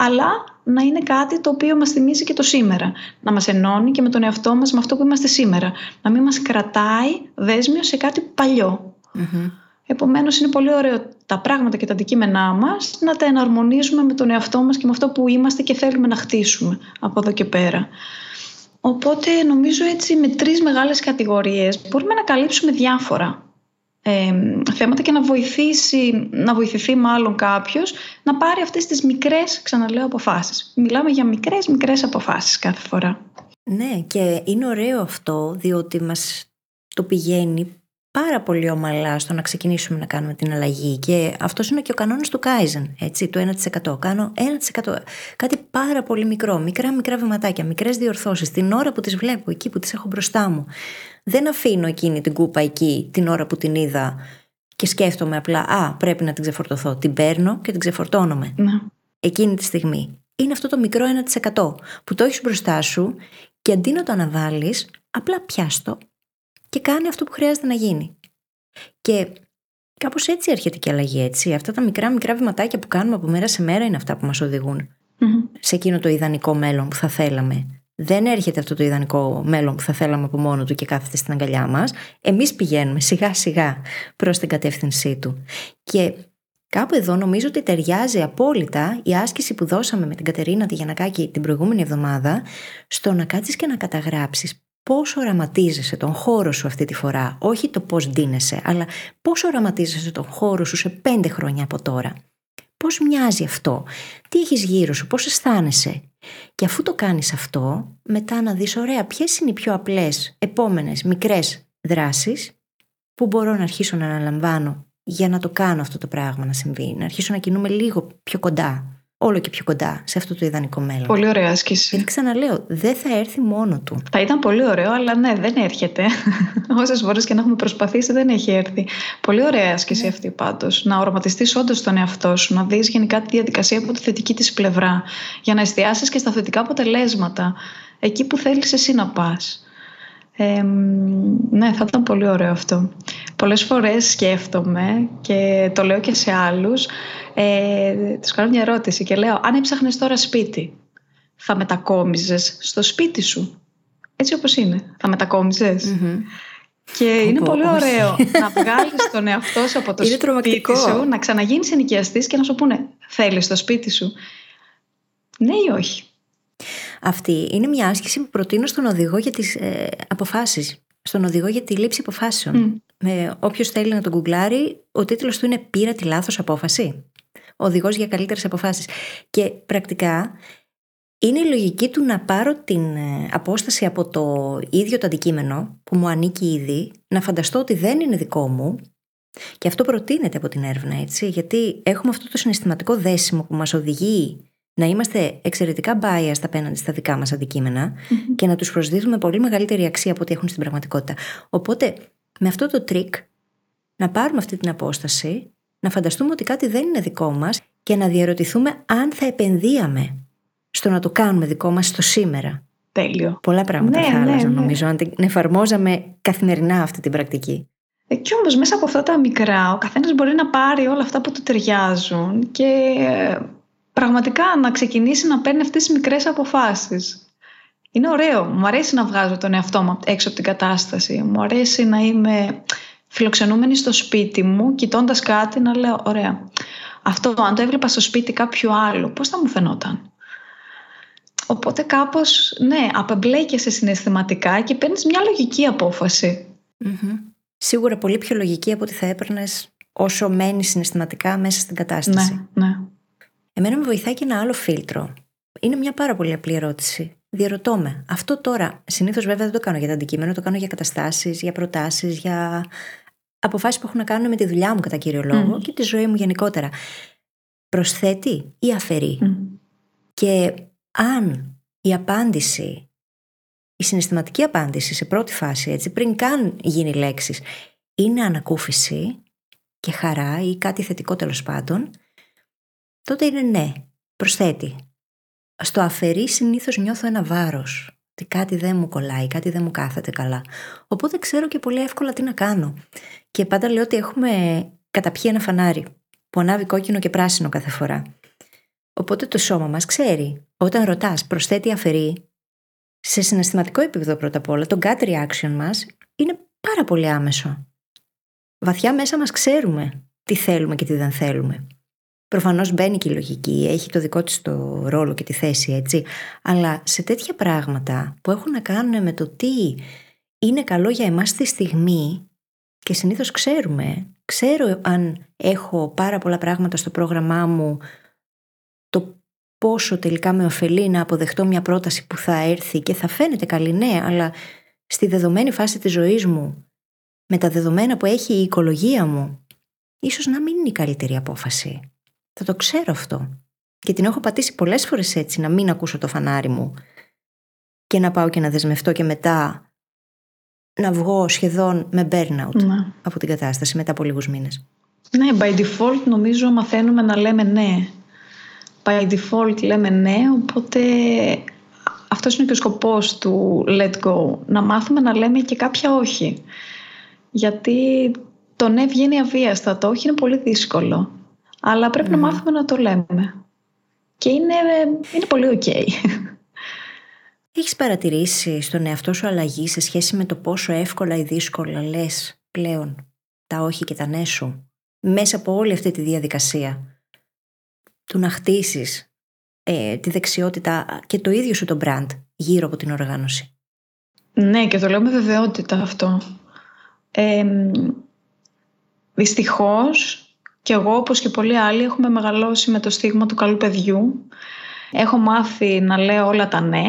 αλλά να είναι κάτι το οποίο μας θυμίζει και το σήμερα. Να μας ενώνει και με τον εαυτό μας με αυτό που είμαστε σήμερα. Να μην μας κρατάει δέσμιο σε κάτι παλιό. Mm-hmm. Επομένως είναι πολύ ωραίο τα πράγματα και τα αντικείμενά μας να τα εναρμονίζουμε με τον εαυτό μας και με αυτό που είμαστε και θέλουμε να χτίσουμε από εδώ και πέρα. Οπότε νομίζω έτσι με τρεις μεγάλες κατηγορίες μπορούμε να καλύψουμε διάφορα θέματα και να βοηθήσει, να βοηθηθεί μάλλον κάποιος να πάρει αυτές τις μικρές, ξαναλέω, αποφάσεις. Μιλάμε για μικρές, μικρές αποφάσεις κάθε φορά. Ναι, και είναι ωραίο αυτό, διότι μας το πηγαίνει πάρα πολύ ομαλά στο να ξεκινήσουμε να κάνουμε την αλλαγή. Και αυτός είναι και ο κανόνας του Kaizen, έτσι, του 1%. Κάνω 1%. Κάτι πάρα πολύ μικρό, μικρά μικρά βηματάκια, μικρές διορθώσεις. Την ώρα που τις βλέπω, εκεί που τις έχω μπροστά μου. Δεν αφήνω εκείνη την κούπα εκεί την ώρα που την είδα και σκέφτομαι απλά, Α, πρέπει να την ξεφορτωθώ. Την παίρνω και την ξεφορτώνομαι. Ναι. Εκείνη τη στιγμή. Είναι αυτό το μικρό 1% που το έχεις μπροστά σου και αντί να το αναβάλεις, απλά πιάστο και κάνει αυτό που χρειάζεται να γίνει. Και κάπως έτσι έρχεται και η αλλαγή, έτσι. Αυτά τα μικρά μικρά βηματάκια που κάνουμε από μέρα σε μέρα είναι αυτά που μας οδηγουν σε εκείνο το ιδανικό μέλλον που θα θέλαμε. Δεν έρχεται αυτό το ιδανικό μέλλον που θα θέλαμε από μόνο του και κάθεται στην αγκαλιά μας. Εμείς πηγαίνουμε σιγά σιγά προς την κατεύθυνσή του. Και κάπου εδώ νομίζω ότι ταιριάζει απόλυτα η άσκηση που δώσαμε με την Κατερίνα τη Γιανακάκη την προηγούμενη εβδομάδα στο να κάτσεις και να καταγράψεις πώς οραματίζεσαι τον χώρο σου αυτή τη φορά, όχι το πώς ντύνεσαι, αλλά πώς οραματίζεσαι τον χώρο σου σε πέντε χρόνια από τώρα. Πώς μοιάζει αυτό, τι έχεις γύρω σου, πώς αισθάνεσαι; Και αφού το κάνεις αυτό, μετά να δεις ωραία ποιες είναι οι πιο απλές, επόμενες, μικρές δράσεις που μπορώ να αρχίσω να αναλαμβάνω για να το κάνω αυτό το πράγμα να συμβεί, να αρχίσω να κινούμε λίγο πιο κοντά όλο και πιο κοντά σε αυτό το ιδανικό μέλλον. Πολύ ωραία άσκηση. Γιατί ξαναλέω, δεν θα έρθει μόνο του. Θα ήταν πολύ ωραίο, αλλά ναι, δεν έρχεται. Όσες φορές και να έχουμε προσπαθήσει, δεν έχει έρθει. Πολύ ωραία άσκηση ναι. αυτή πάντως. Να οραματιστείς όντως τον εαυτό σου, να δεις γενικά τη διαδικασία από τη θετική της πλευρά, για να εστιάσεις και στα θετικά αποτελέσματα. Εκεί που θέλεις εσύ να πας. Ε, ναι, θα ήταν πολύ ωραίο αυτό. Πολλές φορές σκέφτομαι και το λέω και σε άλλους ε, τους κάνω μια ερώτηση και λέω αν έψαχνες τώρα σπίτι θα μετακόμιζες στο σπίτι σου έτσι όπως είναι θα μετακομιζες και είναι πολύ ωραίο να βγάλεις τον εαυτό σου από το είναι σπίτι σου να ξαναγίνεις ενοικιαστής και να σου πούνε θέλεις το σπίτι σου ναι ή όχι; Αυτή είναι μια άσκηση που προτείνω στον οδηγό για τις ε, αποφάσεις στον οδηγό για τη λήψη αποφάσεων. Mm. Όποιος θέλει να τον γκουγκλάρει, ο τίτλος του είναι Πήρα τη λάθος απόφαση οδηγός για καλύτερες αποφάσεις. Και πρακτικά είναι η λογική του να πάρω την ε, απόσταση από το ίδιο το αντικείμενο που μου ανήκει ήδη, να φανταστώ ότι δεν είναι δικό μου και αυτό προτείνεται από την έρευνα, έτσι, γιατί έχουμε αυτό το συναισθηματικό δέσιμο που μας οδηγεί να είμαστε εξαιρετικά biased απέναντι στα δικά μας αντικειμενα και να τους προσδίδουμε πολύ μεγαλύτερη αξία από ό,τι έχουν στην πραγματικότητα. Οπότε, με αυτό το τρικ, να πάρουμε αυτή την απόσταση να φανταστούμε ότι κάτι δεν είναι δικό μας και να διαρωτηθούμε αν θα επενδύαμε στο να το κάνουμε δικό μας στο σήμερα. Τέλειο. Πολλά πράγματα Ναι, θα ναι, άλλαζαν ναι. νομίζω αν την εφαρμόζαμε καθημερινά αυτή την πρακτική. Ε, Κι όμως μέσα από αυτά τα μικρά ο καθένας μπορεί να πάρει όλα αυτά που του ταιριάζουν και ε, πραγματικά να ξεκινήσει να παίρνει αυτές τις μικρές αποφάσεις. Είναι ωραίο. Μου αρέσει να βγάζω τον εαυτό μου έξω από την κατάσταση. Μου αρέσει να είμαι φιλοξενούμενη στο σπίτι μου, κοιτώντας κάτι να λέω ωραία. Αυτό αν το έβλεπα στο σπίτι κάποιου άλλου, πώς θα μου φαινόταν; Οπότε κάπως, ναι, απεμπλέκεσαι συναισθηματικά και παίρνεις μια λογική απόφαση. Μμμ. Σίγουρα πολύ πιο λογική από ό,τι θα έπαιρνες όσο μένεις συναισθηματικά μέσα στην κατάσταση. Ναι, ναι. Εμένα με βοηθάει και ένα άλλο φίλτρο. Είναι μια πάρα πολύ απλή ερώτηση. Διαρωτώ με. Αυτό τώρα, συνήθως βέβαια δεν το κάνω για το αντικείμενο, το κάνω για καταστάσεις, για προτάσεις, για αποφάσεις που έχουν να κάνουν με τη δουλειά μου κατά κύριο λόγο Μμμ. και τη ζωή μου γενικότερα. Προσθέτει ή αφαιρεί; Μμ. Και αν η απάντηση, η συναισθηματική απάντηση σε πρώτη φάση, έτσι, πριν καν γίνει λέξεις, είναι ανακούφιση και χαρά ή κάτι θετικό τέλος πάντων, τότε είναι ναι, προσθέτει. Στο αφαιρεί συνήθως νιώθω ένα βάρος, ότι κάτι δεν μου κολλάει, κάτι δεν μου κάθεται καλά. Οπότε ξέρω και πολύ εύκολα τι να κάνω. Και πάντα λέω ότι έχουμε καταπιεί ένα φανάρι που ανάβει κόκκινο και πράσινο κάθε φορά. Οπότε το σώμα μας ξέρει. Όταν ρωτάς προσθέτει αφαιρεί, σε συναισθηματικό επίπεδο πρώτα απ' όλα, το gut reaction μας είναι πάρα πολύ άμεσο. Βαθιά μέσα μας ξέρουμε τι θέλουμε και τι δεν θέλουμε. Προφανώς μπαίνει και η λογική, έχει το δικό της το ρόλο και τη θέση, έτσι. Αλλά σε τέτοια πράγματα που έχουν να κάνουν με το τι είναι καλό για εμάς στη στιγμή και συνήθως ξέρουμε, ξέρω αν έχω πάρα πολλά πράγματα στο πρόγραμμά μου το πόσο τελικά με ωφελεί να αποδεχτώ μια πρόταση που θα έρθει και θα φαίνεται καλή, ναι, αλλά στη δεδομένη φάση της ζωής μου, με τα δεδομένα που έχει η οικολογία μου, ίσως να μην είναι η καλύτερη απόφαση. Θα το ξέρω αυτό. Και την έχω πατήσει πολλές φορές έτσι, να μην ακούσω το φανάρι μου και να πάω και να δεσμευτώ και μετά να βγω σχεδόν με burnout Ναι. από την κατάσταση μετά από λίγους μήνες. Ναι, by default νομίζω μαθαίνουμε να λέμε ναι. By default λέμε ναι, οπότε αυτός είναι και ο σκοπός του let go. Να μάθουμε να λέμε και κάποια όχι. Γιατί το ναι βγαίνει αβίαστα, το όχι είναι πολύ δύσκολο. Αλλά πρέπει να μάθουμε να το λέμε. Και είναι, είναι πολύ ok. Έχεις παρατηρήσει στον εαυτό σου αλλαγή σε σχέση με το πόσο εύκολα ή δύσκολα λες πλέον τα όχι και τα ναι σου μέσα από όλη αυτή τη διαδικασία; Του να χτίσεις ε, τη δεξιότητα και το ίδιο σου το brand γύρω από την οργάνωση; Ναι, και το λέω με βεβαιότητα αυτό. Ε, δυστυχώς, και εγώ όπως και πολλοί άλλοι έχουμε μεγαλώσει με το στίγμα του καλού παιδιού. Έχω μάθει να λέω όλα τα ναι,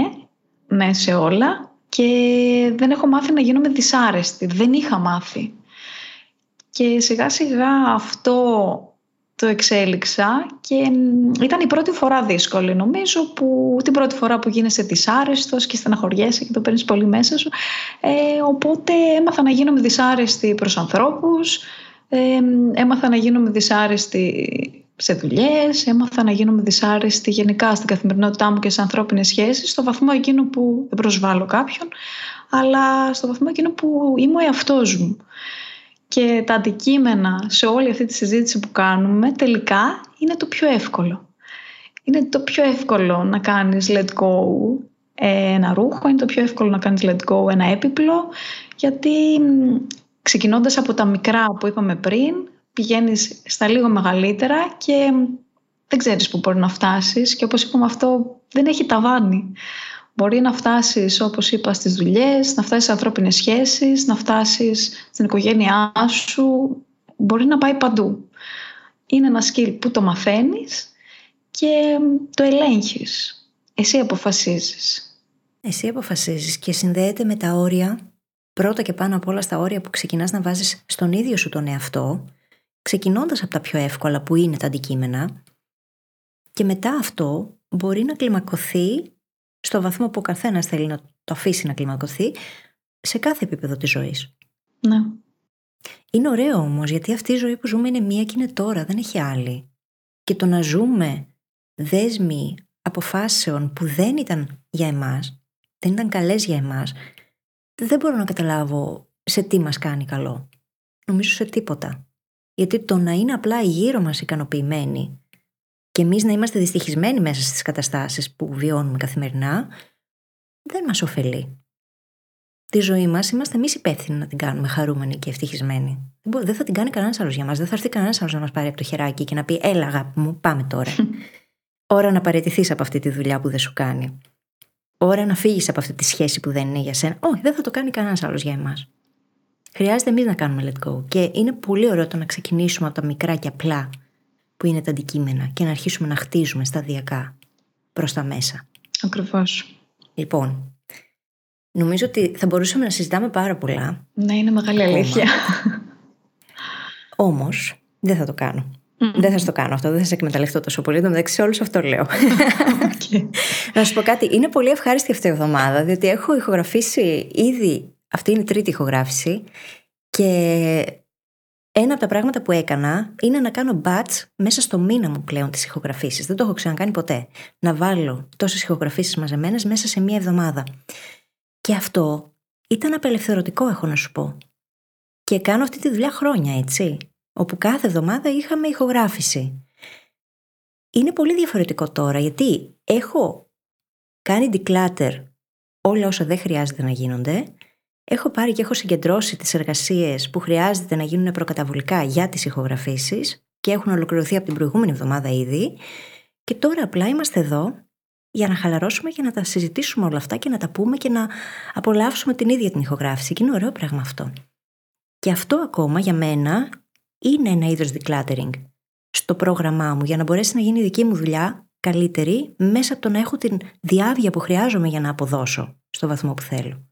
ναι σε όλα και δεν έχω μάθει να γίνομαι δυσάρεστη. Δεν είχα μάθει. Και σιγά σιγά αυτό το εξέλιξα και ήταν η πρώτη φορά δύσκολη νομίζω που την πρώτη φορά που γίνεσαι δυσάρεστος και στεναχωριέσαι και το παίρνεις πολύ μέσα σου ε, οπότε έμαθα να γίνομαι δυσάρεστη προς ανθρώπους ε, έμαθα να γίνομαι δυσάρεστη σε δουλειές έμαθα να γίνομαι δυσάρεστη γενικά στην καθημερινότητά μου και σε ανθρώπινες σχέσεις στο βαθμό εκείνο που δεν προσβάλλω κάποιον αλλά στο βαθμό εκείνο που είμαι ο εαυτός μου και τα αντικείμενα σε όλη αυτή τη συζήτηση που κάνουμε τελικά είναι το πιο εύκολο. Είναι το πιο εύκολο να κάνεις let go ένα ρούχο, είναι το πιο εύκολο να κάνεις let go ένα έπιπλο γιατί ξεκινώντας από τα μικρά που είπαμε πριν πηγαίνεις στα λίγο μεγαλύτερα και δεν ξέρεις που μπορεί να φτάσεις και όπως είπαμε αυτό δεν έχει ταβάνι. Μπορεί να φτάσεις, όπως είπα, στις δουλειές, να φτάσεις σε ανθρώπινες σχέσεις, να φτάσεις στην οικογένειά σου. Μπορεί να πάει παντού. Είναι ένα skill που το μαθαίνεις και το ελέγχεις. Εσύ αποφασίζεις. Εσύ αποφασίζεις και συνδέεται με τα όρια, πρώτα και πάνω απ' όλα στα όρια που ξεκινάς να βάζεις στον ίδιο σου τον εαυτό, ξεκινώντας από τα πιο εύκολα που είναι τα αντικείμενα και μετά αυτό μπορεί να κλιμακωθεί στο βαθμό που ο καθένας θέλει να το αφήσει να κλιμακωθεί σε κάθε επίπεδο της ζωής. Ναι. Είναι ωραίο όμως, γιατί αυτή η ζωή που ζούμε είναι μία και είναι τώρα, δεν έχει άλλη. Και το να ζούμε δέσμοι αποφάσεων που δεν ήταν για εμάς, δεν ήταν καλές για εμάς, δεν μπορώ να καταλάβω σε τι μας κάνει καλό. Νομίζω σε τίποτα. Γιατί το να είναι απλά γύρω μας ικανοποιημένοι και εμείς να είμαστε δυστυχισμένοι μέσα στις καταστάσεις που βιώνουμε καθημερινά, δεν μας ωφελεί. Τη ζωή μας είμαστε εμείς υπεύθυνοι να την κάνουμε χαρούμενη και ευτυχισμένη. Δεν θα την κάνει κανένας άλλος για μας. Δεν θα έρθει κανένας άλλος να μας πάρει από το χεράκι και να πει: Έλα, αγάπη μου, πάμε τώρα. Ώρα να παραιτηθείς από αυτή τη δουλειά που δεν σου κάνει. Ώρα να φύγεις από αυτή τη σχέση που δεν είναι για σένα. Όχι, δεν θα το κάνει κανένας άλλος για εμάς. Χρειάζεται εμείς να κάνουμε let go. Και είναι πολύ ωραίο το να ξεκινήσουμε από τα μικρά και απλά που είναι τα αντικείμενα και να αρχίσουμε να χτίζουμε σταδιακά προς τα μέσα. Ακριβώς. Λοιπόν, νομίζω ότι θα μπορούσαμε να συζητάμε πάρα πολλά. Ναι, είναι μεγάλη αλήθεια. Όμως, δεν θα το κάνω. Δεν θα στο κάνω αυτό, δεν θα σε εκμεταλλευτώ τόσο πολύ. Το μεταξύ, όλους αυτό λέω. Okay. να σου πω κάτι. Είναι πολύ ευχάριστη αυτή η εβδομάδα, διότι έχω ηχογραφήσει ήδη. Αυτή είναι η τρίτη ηχογράφηση. Και ένα από τα πράγματα που έκανα είναι να κάνω batch μέσα στο μήνα μου πλέον τις ηχογραφήσεις. Δεν το έχω ξανακάνει ποτέ. Να βάλω τόσες ηχογραφήσεις μαζεμένες μέσα σε μία εβδομάδα. Και αυτό ήταν απελευθερωτικό, έχω να σου πω. Και κάνω αυτή τη δουλειά χρόνια, έτσι όπου κάθε εβδομάδα είχαμε ηχογράφηση. Είναι πολύ διαφορετικό τώρα γιατί έχω κάνει declutter όλα όσα δεν χρειάζεται να γίνονται. Έχω πάρει και έχω συγκεντρώσει τις εργασίες που χρειάζεται να γίνουν προκαταβολικά για τις ηχογραφήσεις και έχουν ολοκληρωθεί από την προηγούμενη εβδομάδα ήδη. Και τώρα απλά είμαστε εδώ για να χαλαρώσουμε και να τα συζητήσουμε όλα αυτά και να τα πούμε και να απολαύσουμε την ίδια την ηχογράφηση. Και είναι ωραίο πράγμα αυτό. Και αυτό ακόμα για μένα είναι ένα είδος decluttering στο πρόγραμμά μου για να μπορέσει να γίνει η δική μου δουλειά καλύτερη μέσα από το να έχω την διάβια που χρειάζομαι για να αποδώσω στο βαθμό που θέλω.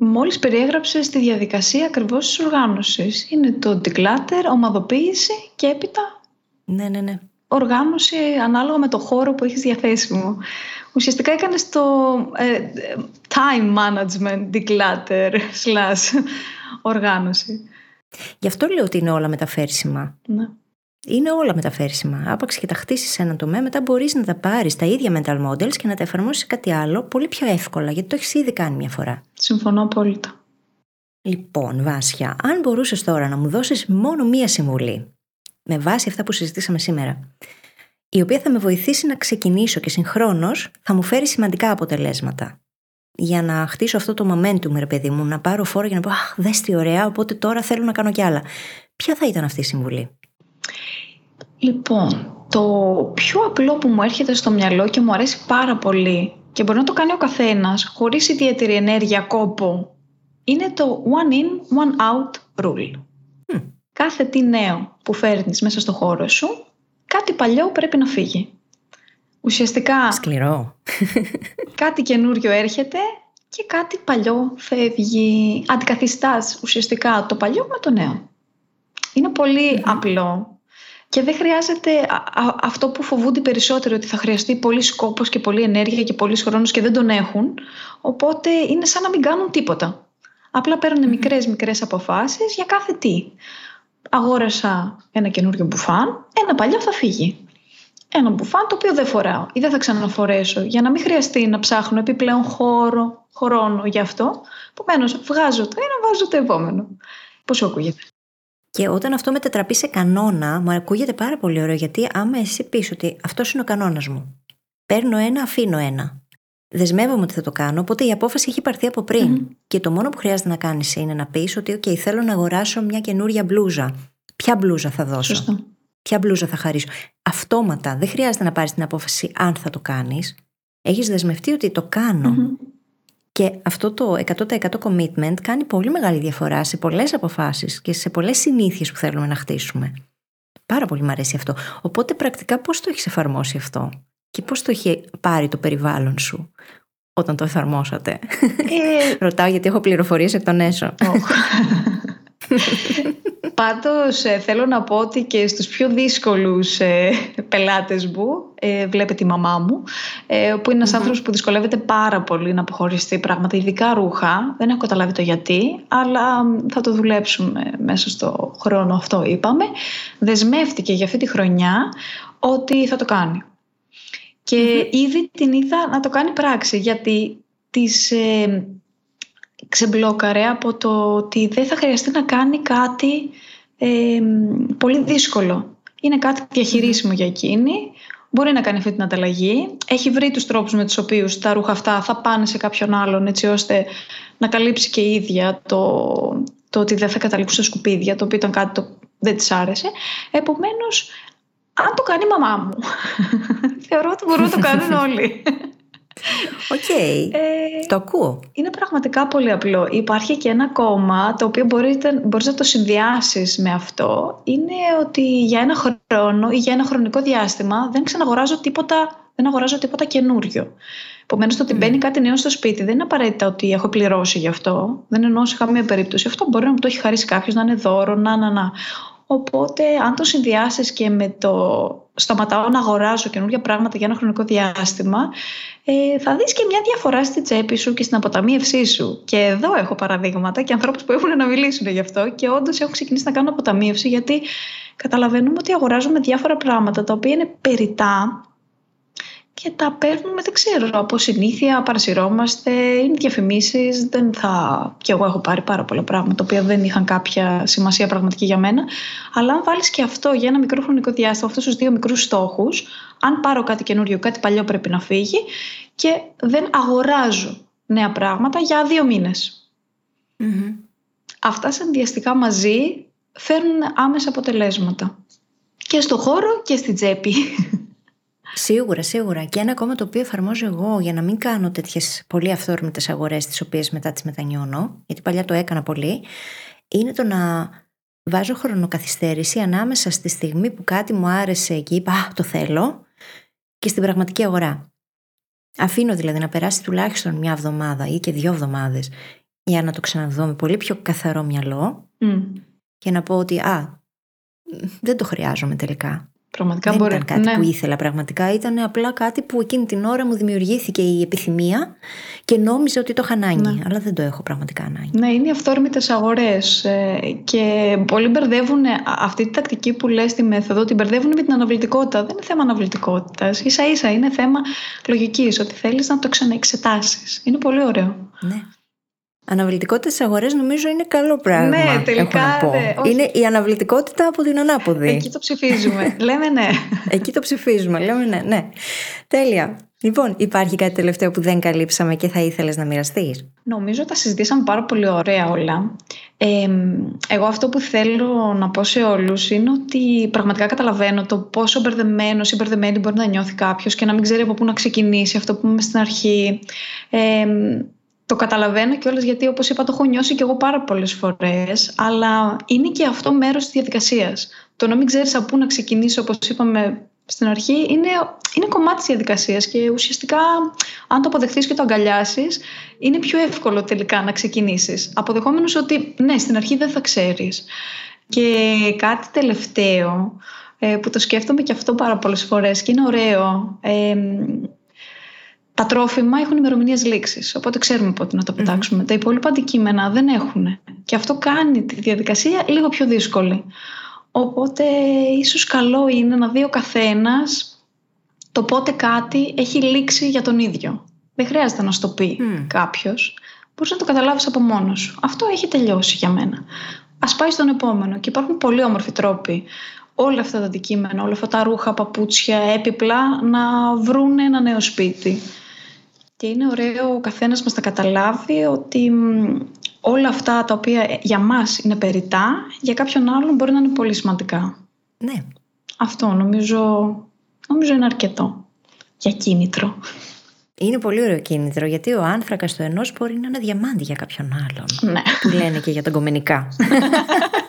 Μόλις περιέγραψες τη διαδικασία ακριβώς της οργάνωσης. Είναι το declutter, ομαδοποίηση και έπειτα ναι, ναι, ναι. οργάνωση ανάλογα με το χώρο που έχεις διαθέσιμο. Ουσιαστικά έκανες το ε, time management declutter slash οργάνωση. Γι' αυτό λέω ότι είναι όλα μεταφέρσιμα. Ναι. Είναι όλα μεταφέρσιμα. Άπαξ και τα χτίσεις σε ένα τομέα, μετά μπορείς να τα πάρεις τα ίδια mental models και να τα εφαρμόσεις σε κάτι άλλο πολύ πιο εύκολα, γιατί το έχεις ήδη κάνει μια φορά. Συμφωνώ απόλυτα. Λοιπόν, Βάσια, αν μπορούσες τώρα να μου δώσεις μόνο μία συμβουλή, με βάση αυτά που συζητήσαμε σήμερα, η οποία θα με βοηθήσει να ξεκινήσω και συγχρόνως θα μου φέρει σημαντικά αποτελέσματα για να χτίσω αυτό το momentum, ρε παιδί μου, να πάρω φόρο για να πω Αχ, δες τι ωραία, οπότε τώρα θέλω να κάνω κι άλλα. Ποια θα ήταν αυτή η συμβουλή; Λοιπόν, το πιο απλό που μου έρχεται στο μυαλό και μου αρέσει πάρα πολύ και μπορεί να το κάνει ο καθένας χωρίς ιδιαίτερη ενέργεια, κόπο, είναι το one in, one out rule. Κάθε τι νέο που φέρνεις μέσα στο χώρο σου, κάτι παλιό πρέπει να φύγει. Ουσιαστικά. Σκληρό. κάτι καινούριο έρχεται και κάτι παλιό φεύγει. Αντικαθιστάς ουσιαστικά το παλιό με το νέο. Είναι απλό και δεν χρειάζεται αυτό που φοβούνται περισσότερο ότι θα χρειαστεί πολύ σκόπος και πολύ ενέργεια και πολύς χρόνος και δεν τον έχουν. Οπότε είναι σαν να μην κάνουν τίποτα. Απλά παίρνουν μικρές μικρές αποφάσεις για κάθε τι. Αγόρασα ένα καινούριο μπουφάν, ένα παλιό θα φύγει ένα μπουφάν το οποίο δεν φοράω ή δεν θα ξαναφορέσω για να μην χρειαστεί να ψάχνω επιπλέον χώρο, χρόνο γι' αυτό. Επομένως, βγάζω το ένα, βάζω το επόμενο. Πώ ακούγεται; Και όταν αυτό μετατραπεί σε κανόνα, μου ακούγεται πάρα πολύ ωραίο γιατί άμα εσύ πεις ότι αυτός είναι ο κανόνας μου. Παίρνω ένα, αφήνω ένα. Δεσμεύομαι ότι θα το κάνω, οπότε η απόφαση έχει πάρθει από πριν. Και το μόνο που χρειάζεται να κάνεις είναι να πεις ότι, OK, θέλω να αγοράσω μια καινούρια μπλούζα. Ποια μπλούζα θα δώσω; Σωστό ποια μπλούζα θα χαρίσω. Αυτόματα δεν χρειάζεται να πάρεις την απόφαση αν θα το κάνεις. Έχεις δεσμευτεί ότι το κανω Και αυτό το 100% commitment κάνει πολύ μεγάλη διαφορά σε πολλές αποφάσεις και σε πολλές συνήθειες που θέλουμε να χτίσουμε. Πάρα πολύ μου αρέσει αυτό. Οπότε πρακτικά πώς το έχεις εφαρμόσει αυτό και πώς το έχει πάρει το περιβάλλον σου όταν το εφαρμόσατε; Ε... Ρωτάω γιατί έχω πληροφορίες εκ των έσω. Πάντως ε, θέλω να πω ότι και στους πιο δύσκολους ε, πελάτες μου, ε, βλέπετε η μαμά μου, ε, που είναι ένας άνθρωπος που δυσκολεύεται πάρα πολύ να αποχωριστεί πράγματα, ειδικά ρούχα. Δεν έχω καταλάβει το γιατί, αλλά θα το δουλέψουμε μέσα στο χρόνο αυτό είπαμε. Δεσμεύτηκε για αυτή τη χρονιά ότι θα το κάνει. Και ήδη την είδα να το κάνει πράξη, γιατί της ε, ξεμπλόκαρε από το ότι δεν θα χρειαστεί να κάνει κάτι ε, πολύ δύσκολο. Είναι κάτι διαχειρίσιμο για εκείνη. Μπορεί να κάνει αυτή την ανταλλαγή. Έχει βρει τους τρόπους με τους οποίους τα ρούχα αυτά θα πάνε σε κάποιον άλλον έτσι ώστε να καλύψει και η ίδια το, το ότι δεν θα καταλήξουν στα σκουπίδια, το οποίο ήταν κάτι το δεν της άρεσε. Επομένως, αν το κάνει η μαμά μου, θεωρώ ότι μπορούν να το κάνουν όλοι. Ok. Okay. Ε, το ακούω. Είναι πραγματικά πολύ απλό. Υπάρχει και ένα κομμάτι το οποίο μπορείτε, μπορείς να το συνδυάσεις με αυτό. Είναι ότι για ένα χρόνο ή για ένα χρονικό διάστημα δεν ξαναγοράζω τίποτα, δεν αγοράζω τίποτα καινούριο. Επομένως, το ότι μμ. μπαίνει κάτι νέο στο σπίτι δεν είναι απαραίτητα ότι έχω πληρώσει γι' αυτό. Δεν εννοώ σε καμία περίπτωση. Αυτό μπορεί να μου το έχει χαρίσει κάποιος, να είναι δώρο, να, να, να. Οπότε, αν το συνδυάσεις και με το σταματάω να αγοράζω καινούργια πράγματα για ένα χρονικό διάστημα, ε, θα δεις και μια διαφορά στη τσέπη σου και στην αποταμίευσή σου. Και εδώ έχω παραδείγματα και ανθρώπους που έχουν να μιλήσουν γι' αυτό και όντως έχω ξεκινήσει να κάνω αποταμίευση γιατί καταλαβαίνουμε ότι αγοράζουμε διάφορα πράγματα τα οποία είναι περιτά και τα παίρνουμε, δεν ξέρω, από συνήθεια, παρασυρώμαστε, είναι διαφημίσεις. Δεν θα. και εγώ έχω πάρει πάρα πολλά πράγματα τα οποία δεν είχαν κάποια σημασία πραγματική για μένα. Αλλά αν βάλεις και αυτό για ένα μικρό χρονικό διάστημα, αυτούς τους δύο μικρούς στόχους, αν πάρω κάτι καινούριο, κάτι παλιό πρέπει να φύγει και δεν αγοράζω νέα πράγματα για δύο μήνες. Mm-hmm. Αυτά συνδυαστικά μαζί φέρνουν άμεσα αποτελέσματα. Και στο χώρο και στην τσέπη. Σίγουρα, σίγουρα. Και ένα ακόμα το οποίο εφαρμόζω εγώ για να μην κάνω τέτοιες πολύ αυθόρμητες αγορές, τις οποίες μετά τις μετανιώνω, γιατί παλιά το έκανα πολύ, είναι το να βάζω χρονοκαθυστέρηση ανάμεσα στη στιγμή που κάτι μου άρεσε και είπα Α, το θέλω, και στην πραγματική αγορά. Αφήνω δηλαδή να περάσει τουλάχιστον μια εβδομάδα ή και δύο εβδομάδες για να το ξαναδώ με πολύ πιο καθαρό μυαλό και να πω ότι Α, δεν το χρειάζομαι τελικά. Πραγματικά δεν μπορεί. ήταν κάτι ναι. που ήθελα πραγματικά. Ήταν απλά κάτι που εκείνη την ώρα μου δημιουργήθηκε η επιθυμία και νόμιζα ότι το είχα ανάγκη. Ναι. Αλλά δεν το έχω πραγματικά ανάγκη. Ναι, είναι οι αυθόρμητες αγορές. Ε, και πολλοί μπερδεύουν αυτή τη τακτική που λες τη μέθοδο, την μπερδεύουν με την αναβλητικότητα. Δεν είναι θέμα αναβλητικότητας. σα ίσα είναι θέμα λογικής, ότι θέλεις να το ξαναεξετάσεις. Είναι πολύ ωραίο. Ναι. Αναβλητικότητα στι αγορές νομίζω είναι καλό πράγμα. Ναι, τελικά. Έχω να πω. Είναι η αναβλητικότητα από την ανάποδη. Εκεί το ψηφίζουμε. λέμε ναι. Εκεί το ψηφίζουμε. Λέμε ναι. ναι. Τέλεια. Λοιπόν, υπάρχει κάτι τελευταίο που δεν καλύψαμε και θα ήθελες να μοιραστείς; Νομίζω τα συζητήσαμε πάρα πολύ ωραία όλα. Ε, εγώ αυτό που θέλω να πω σε όλους είναι ότι πραγματικά καταλαβαίνω το πόσο μπερδεμένο ή μπερδεμένη μπορεί να νιώθει κάποιος και να μην ξέρει από πού να ξεκινήσει αυτό που είμαι στην αρχή. Ε, το καταλαβαίνω κιόλας γιατί όπως είπα το έχω νιώσει κι εγώ πάρα πολλές φορές αλλά είναι και αυτό μέρος της διαδικασίας. Το να μην ξέρεις από πού να ξεκινήσεις όπως είπαμε στην αρχή είναι, είναι κομμάτι της διαδικασίας και ουσιαστικά αν το αποδεχτείς και το αγκαλιάσεις είναι πιο εύκολο τελικά να ξεκινήσεις. Αποδεχόμενος ότι ναι στην αρχή δεν θα ξέρεις. Και κάτι τελευταίο ε, που το σκέφτομαι και αυτό πάρα πολλές φορές και είναι ωραίο ε, τα τρόφιμα έχουν ημερομηνίες λήξης. Οπότε ξέρουμε πότε να το πετάξουμε. Τα υπόλοιπα αντικείμενα δεν έχουν. Και αυτό κάνει τη διαδικασία λίγο πιο δύσκολη. Οπότε ίσως καλό είναι να δει ο καθένας το πότε κάτι έχει λήξει για τον ίδιο. Δεν χρειάζεται να σου το πει mm. κάποιος. Μπορείς να το καταλάβεις από μόνος σου. Αυτό έχει τελειώσει για μένα. Α πάει στον επόμενο. Και υπάρχουν πολύ όμορφοι τρόποι όλα αυτά τα αντικείμενα, όλα αυτά τα ρούχα, παπούτσια, έπιπλα να βρουν ένα νέο σπίτι. Και είναι ωραίο ο καθένας μας να καταλάβει ότι όλα αυτά τα οποία για μας είναι περιτά, για κάποιον άλλον μπορεί να είναι πολύ σημαντικά. Ναι. Αυτό νομίζω, νομίζω είναι αρκετό για κίνητρο. Είναι πολύ ωραίο κίνητρο γιατί ο άνθρακας του ενός μπορεί να είναι διαμάντι για κάποιον άλλον. Ναι. Που λένε και για τον κομμενικά.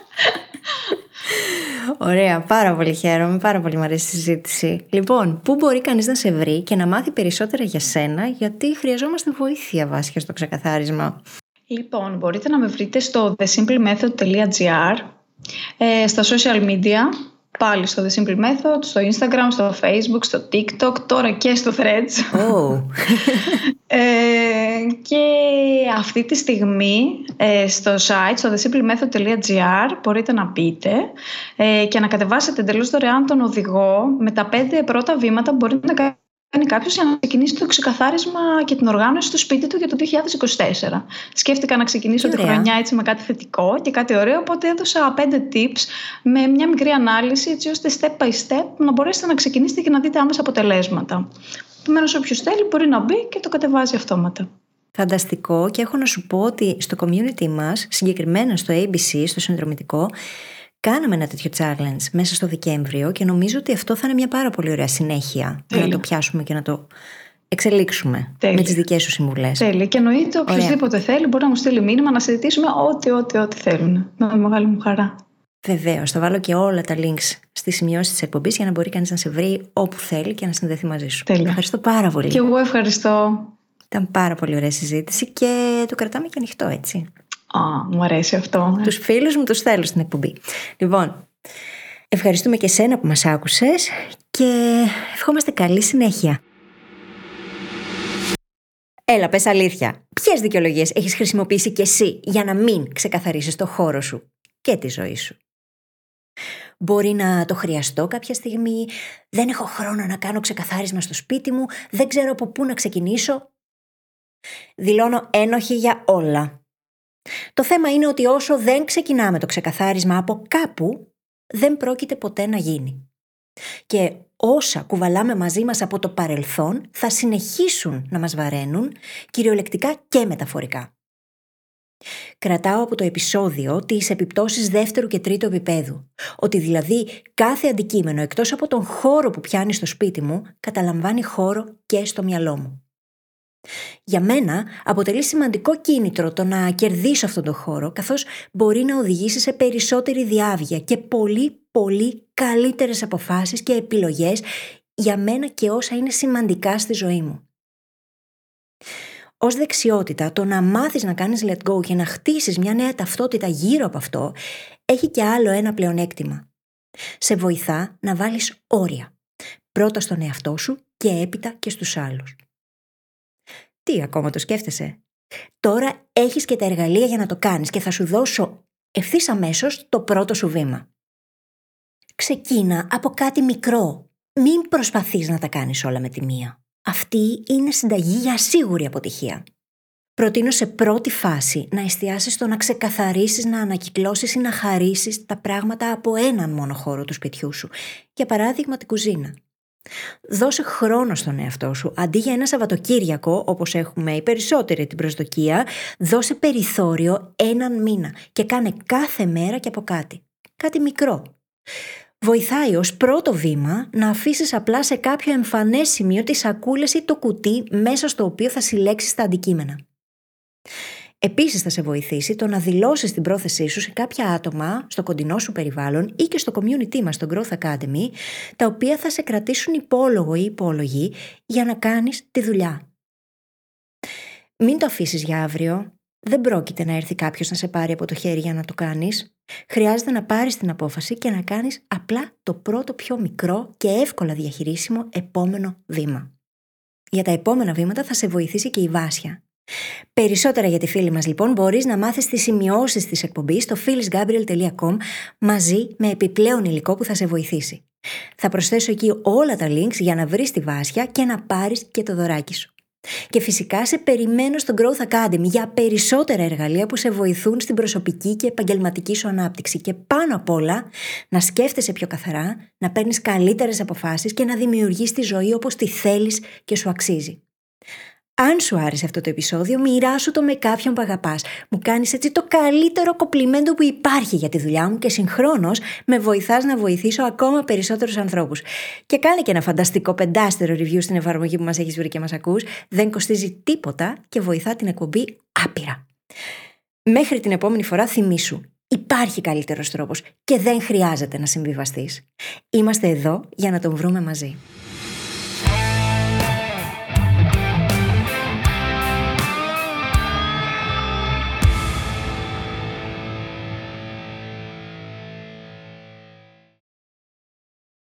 Ωραία, πάρα πολύ χαίρομαι, πάρα πολύ μου αρέσει η συζήτηση. Λοιπόν, πού μπορεί κανείς να σε βρει και να μάθει περισσότερα για σένα, γιατί χρειαζόμαστε βοήθεια βάσια στο ξεκαθάρισμα. Λοιπόν, μπορείτε να με βρείτε στο thesimplemethod.gr, ε, στα social media, πάλι στο The Simple Method, στο Instagram, στο Facebook, στο TikTok, τώρα και στο Threads. Oh. ε, και αυτή τη στιγμή ε, στο site, στο thesimplemethod.gr μπορείτε να μπείτε ε, και να κατεβάσετε εντελώς δωρεάν τον οδηγό με τα πέντε πρώτα βήματα που μπορείτε να κάνετε κάνει κάποιος για να ξεκινήσει το ξεκαθάρισμα και την οργάνωση του σπίτι του για το 2024. Σκέφτηκα να ξεκινήσω τη χρονιά έτσι με κάτι θετικό και κάτι ωραίο, οπότε έδωσα πέντε tips με μια μικρή ανάλυση, έτσι ώστε step by step να μπορέσετε να ξεκινήσετε και να δείτε άμεσα αποτελέσματα. Επομένως, όποιος θέλει μπορεί να μπει και το κατεβάζει αυτόματα. Φανταστικό και έχω να σου πω ότι στο community μας, συγκεκριμένα στο ABC, στο συνδρομητικό, Κάναμε ένα τέτοιο challenge μέσα στο Δεκέμβριο και νομίζω ότι αυτό θα είναι μια πάρα πολύ ωραία συνέχεια για να το πιάσουμε και να το εξελίξουμε Τέλει. με τις δικές σου συμβουλές. Τέλεια. Και εννοείται οποιοδήποτε θέλει μπορεί να μου στείλει μήνυμα να συζητήσουμε ό,τι, ό,τι, ό,τι θέλουν. Με μεγάλη μου χαρά. Βεβαίως. Θα βάλω και όλα τα links στις σημειώσεις της εκπομπής για να μπορεί κανείς να σε βρει όπου θέλει και να συνδεθεί μαζί σου. Τέλεια. Ευχαριστώ πάρα πολύ. Και εγώ ευχαριστώ. Ήταν πάρα πολύ ωραία συζήτηση και το κρατάμε και ανοιχτό έτσι. Α, μου αρέσει αυτό. Τους φίλους μου τους θέλω στην εκπομπή. Λοιπόν, ευχαριστούμε και σένα που μας άκουσες και ευχόμαστε καλή συνέχεια. Έλα, πες αλήθεια. Ποιες δικαιολογίες έχεις χρησιμοποιήσει κι εσύ για να μην ξεκαθαρίσεις το χώρο σου και τη ζωή σου; Μπορεί να το χρειαστώ κάποια στιγμή, δεν έχω χρόνο να κάνω ξεκαθάρισμα στο σπίτι μου, δεν ξέρω από πού να ξεκινήσω; Δηλώνω ένοχη για όλα. Το θέμα είναι ότι όσο δεν ξεκινάμε το ξεκαθάρισμα από κάπου, δεν πρόκειται ποτέ να γίνει. Και όσα κουβαλάμε μαζί μας από το παρελθόν θα συνεχίσουν να μας βαραίνουν, κυριολεκτικά και μεταφορικά. Κρατάω από το επεισόδιο τις επιπτώσεις δεύτερου και τρίτου επίπεδου. Ότι δηλαδή κάθε αντικείμενο εκτός από τον χώρο που πιάνει στο σπίτι μου, καταλαμβάνει χώρο και στο μυαλό μου. Για μένα αποτελεί σημαντικό κίνητρο το να κερδίσω αυτόν τον χώρο καθώς μπορεί να οδηγήσει σε περισσότερη διάβγεια και πολύ πολύ καλύτερες αποφάσεις και επιλογές για μένα και όσα είναι σημαντικά στη ζωή μου. Ω δεξιότητα, το να μάθεις να κάνεις let go και να χτίσεις μια νέα ταυτότητα γύρω από αυτό έχει και άλλο ένα πλεονέκτημα. Σε βοηθά να βάλεις όρια. Πρώτα στον εαυτό σου και έπειτα και στους άλλους. Τι ακόμα το σκέφτεσαι; Τώρα έχεις και τα εργαλεία για να το κάνεις και θα σου δώσω ευθύς αμέσως το πρώτο σου βήμα. Ξεκίνα από κάτι μικρό. Μην προσπαθείς να τα κάνεις όλα με τη μία. Αυτή είναι συνταγή για σίγουρη αποτυχία. Προτείνω σε πρώτη φάση να εστιάσεις στο να ξεκαθαρίσεις, να ανακυκλώσεις ή να χαρίσεις τα πράγματα από έναν μόνο χώρο του σπιτιού σου. Για παράδειγμα την κουζίνα. Δώσε χρόνο στον εαυτό σου. Αντί για ένα Σαββατοκύριακο, όπως έχουμε οι περισσότεροι την προσδοκία, δώσε περιθώριο έναν μήνα και κάνε κάθε μέρα και από κάτι. Κάτι μικρό. Βοηθάει ως πρώτο βήμα να αφήσεις απλά σε κάποιο εμφανές σημείο τη σακούλε ή το κουτί μέσα στο οποίο θα συλλέξεις τα αντικείμενα. Επίσης, θα σε βοηθήσει το να δηλώσεις την πρόθεσή σου σε κάποια άτομα στο κοντινό σου περιβάλλον ή και στο community μας, στο Growth Academy, τα οποία θα σε κρατήσουν υπόλογο ή υπόλογη για να κάνεις τη δουλειά. Μην το αφήσεις για αύριο. Δεν πρόκειται να έρθει κάποιος να σε πάρει από το χέρι για να το κάνεις. Χρειάζεται να πάρεις την απόφαση και να κάνεις απλά το πρώτο πιο μικρό και εύκολα διαχειρίσιμο επόμενο βήμα. Για τα επόμενα βήματα θα σε βοηθήσει και η Βάσια, Περισσότερα για τη φίλη μας λοιπόν μπορείς να μάθεις τις σημειώσεις της εκπομπής στο phyllisgabriel.com μαζί με επιπλέον υλικό που θα σε βοηθήσει. Θα προσθέσω εκεί όλα τα links για να βρεις τη βάσια και να πάρεις και το δωράκι σου. Και φυσικά σε περιμένω στο Growth Academy για περισσότερα εργαλεία που σε βοηθούν στην προσωπική και επαγγελματική σου ανάπτυξη και πάνω απ' όλα να σκέφτεσαι πιο καθαρά, να παίρνεις καλύτερες αποφάσεις και να δημιουργείς τη ζωή όπως τη θέλεις και σου αξίζει. Αν σου άρεσε αυτό το επεισόδιο, μοιράσου το με κάποιον που αγαπάς. Μου κάνεις έτσι το καλύτερο κοπλιμέντο που υπάρχει για τη δουλειά μου και συγχρόνως με βοηθάς να βοηθήσω ακόμα περισσότερους ανθρώπους. Και κάνε και ένα φανταστικό πεντάστερο review στην εφαρμογή που μας έχεις βρει και μας ακούς. Δεν κοστίζει τίποτα και βοηθά την εκπομπή άπειρα. Μέχρι την επόμενη φορά θυμήσου. Υπάρχει καλύτερος τρόπος και δεν χρειάζεται να συμβιβαστείς. Είμαστε εδώ για να τον βρούμε μαζί.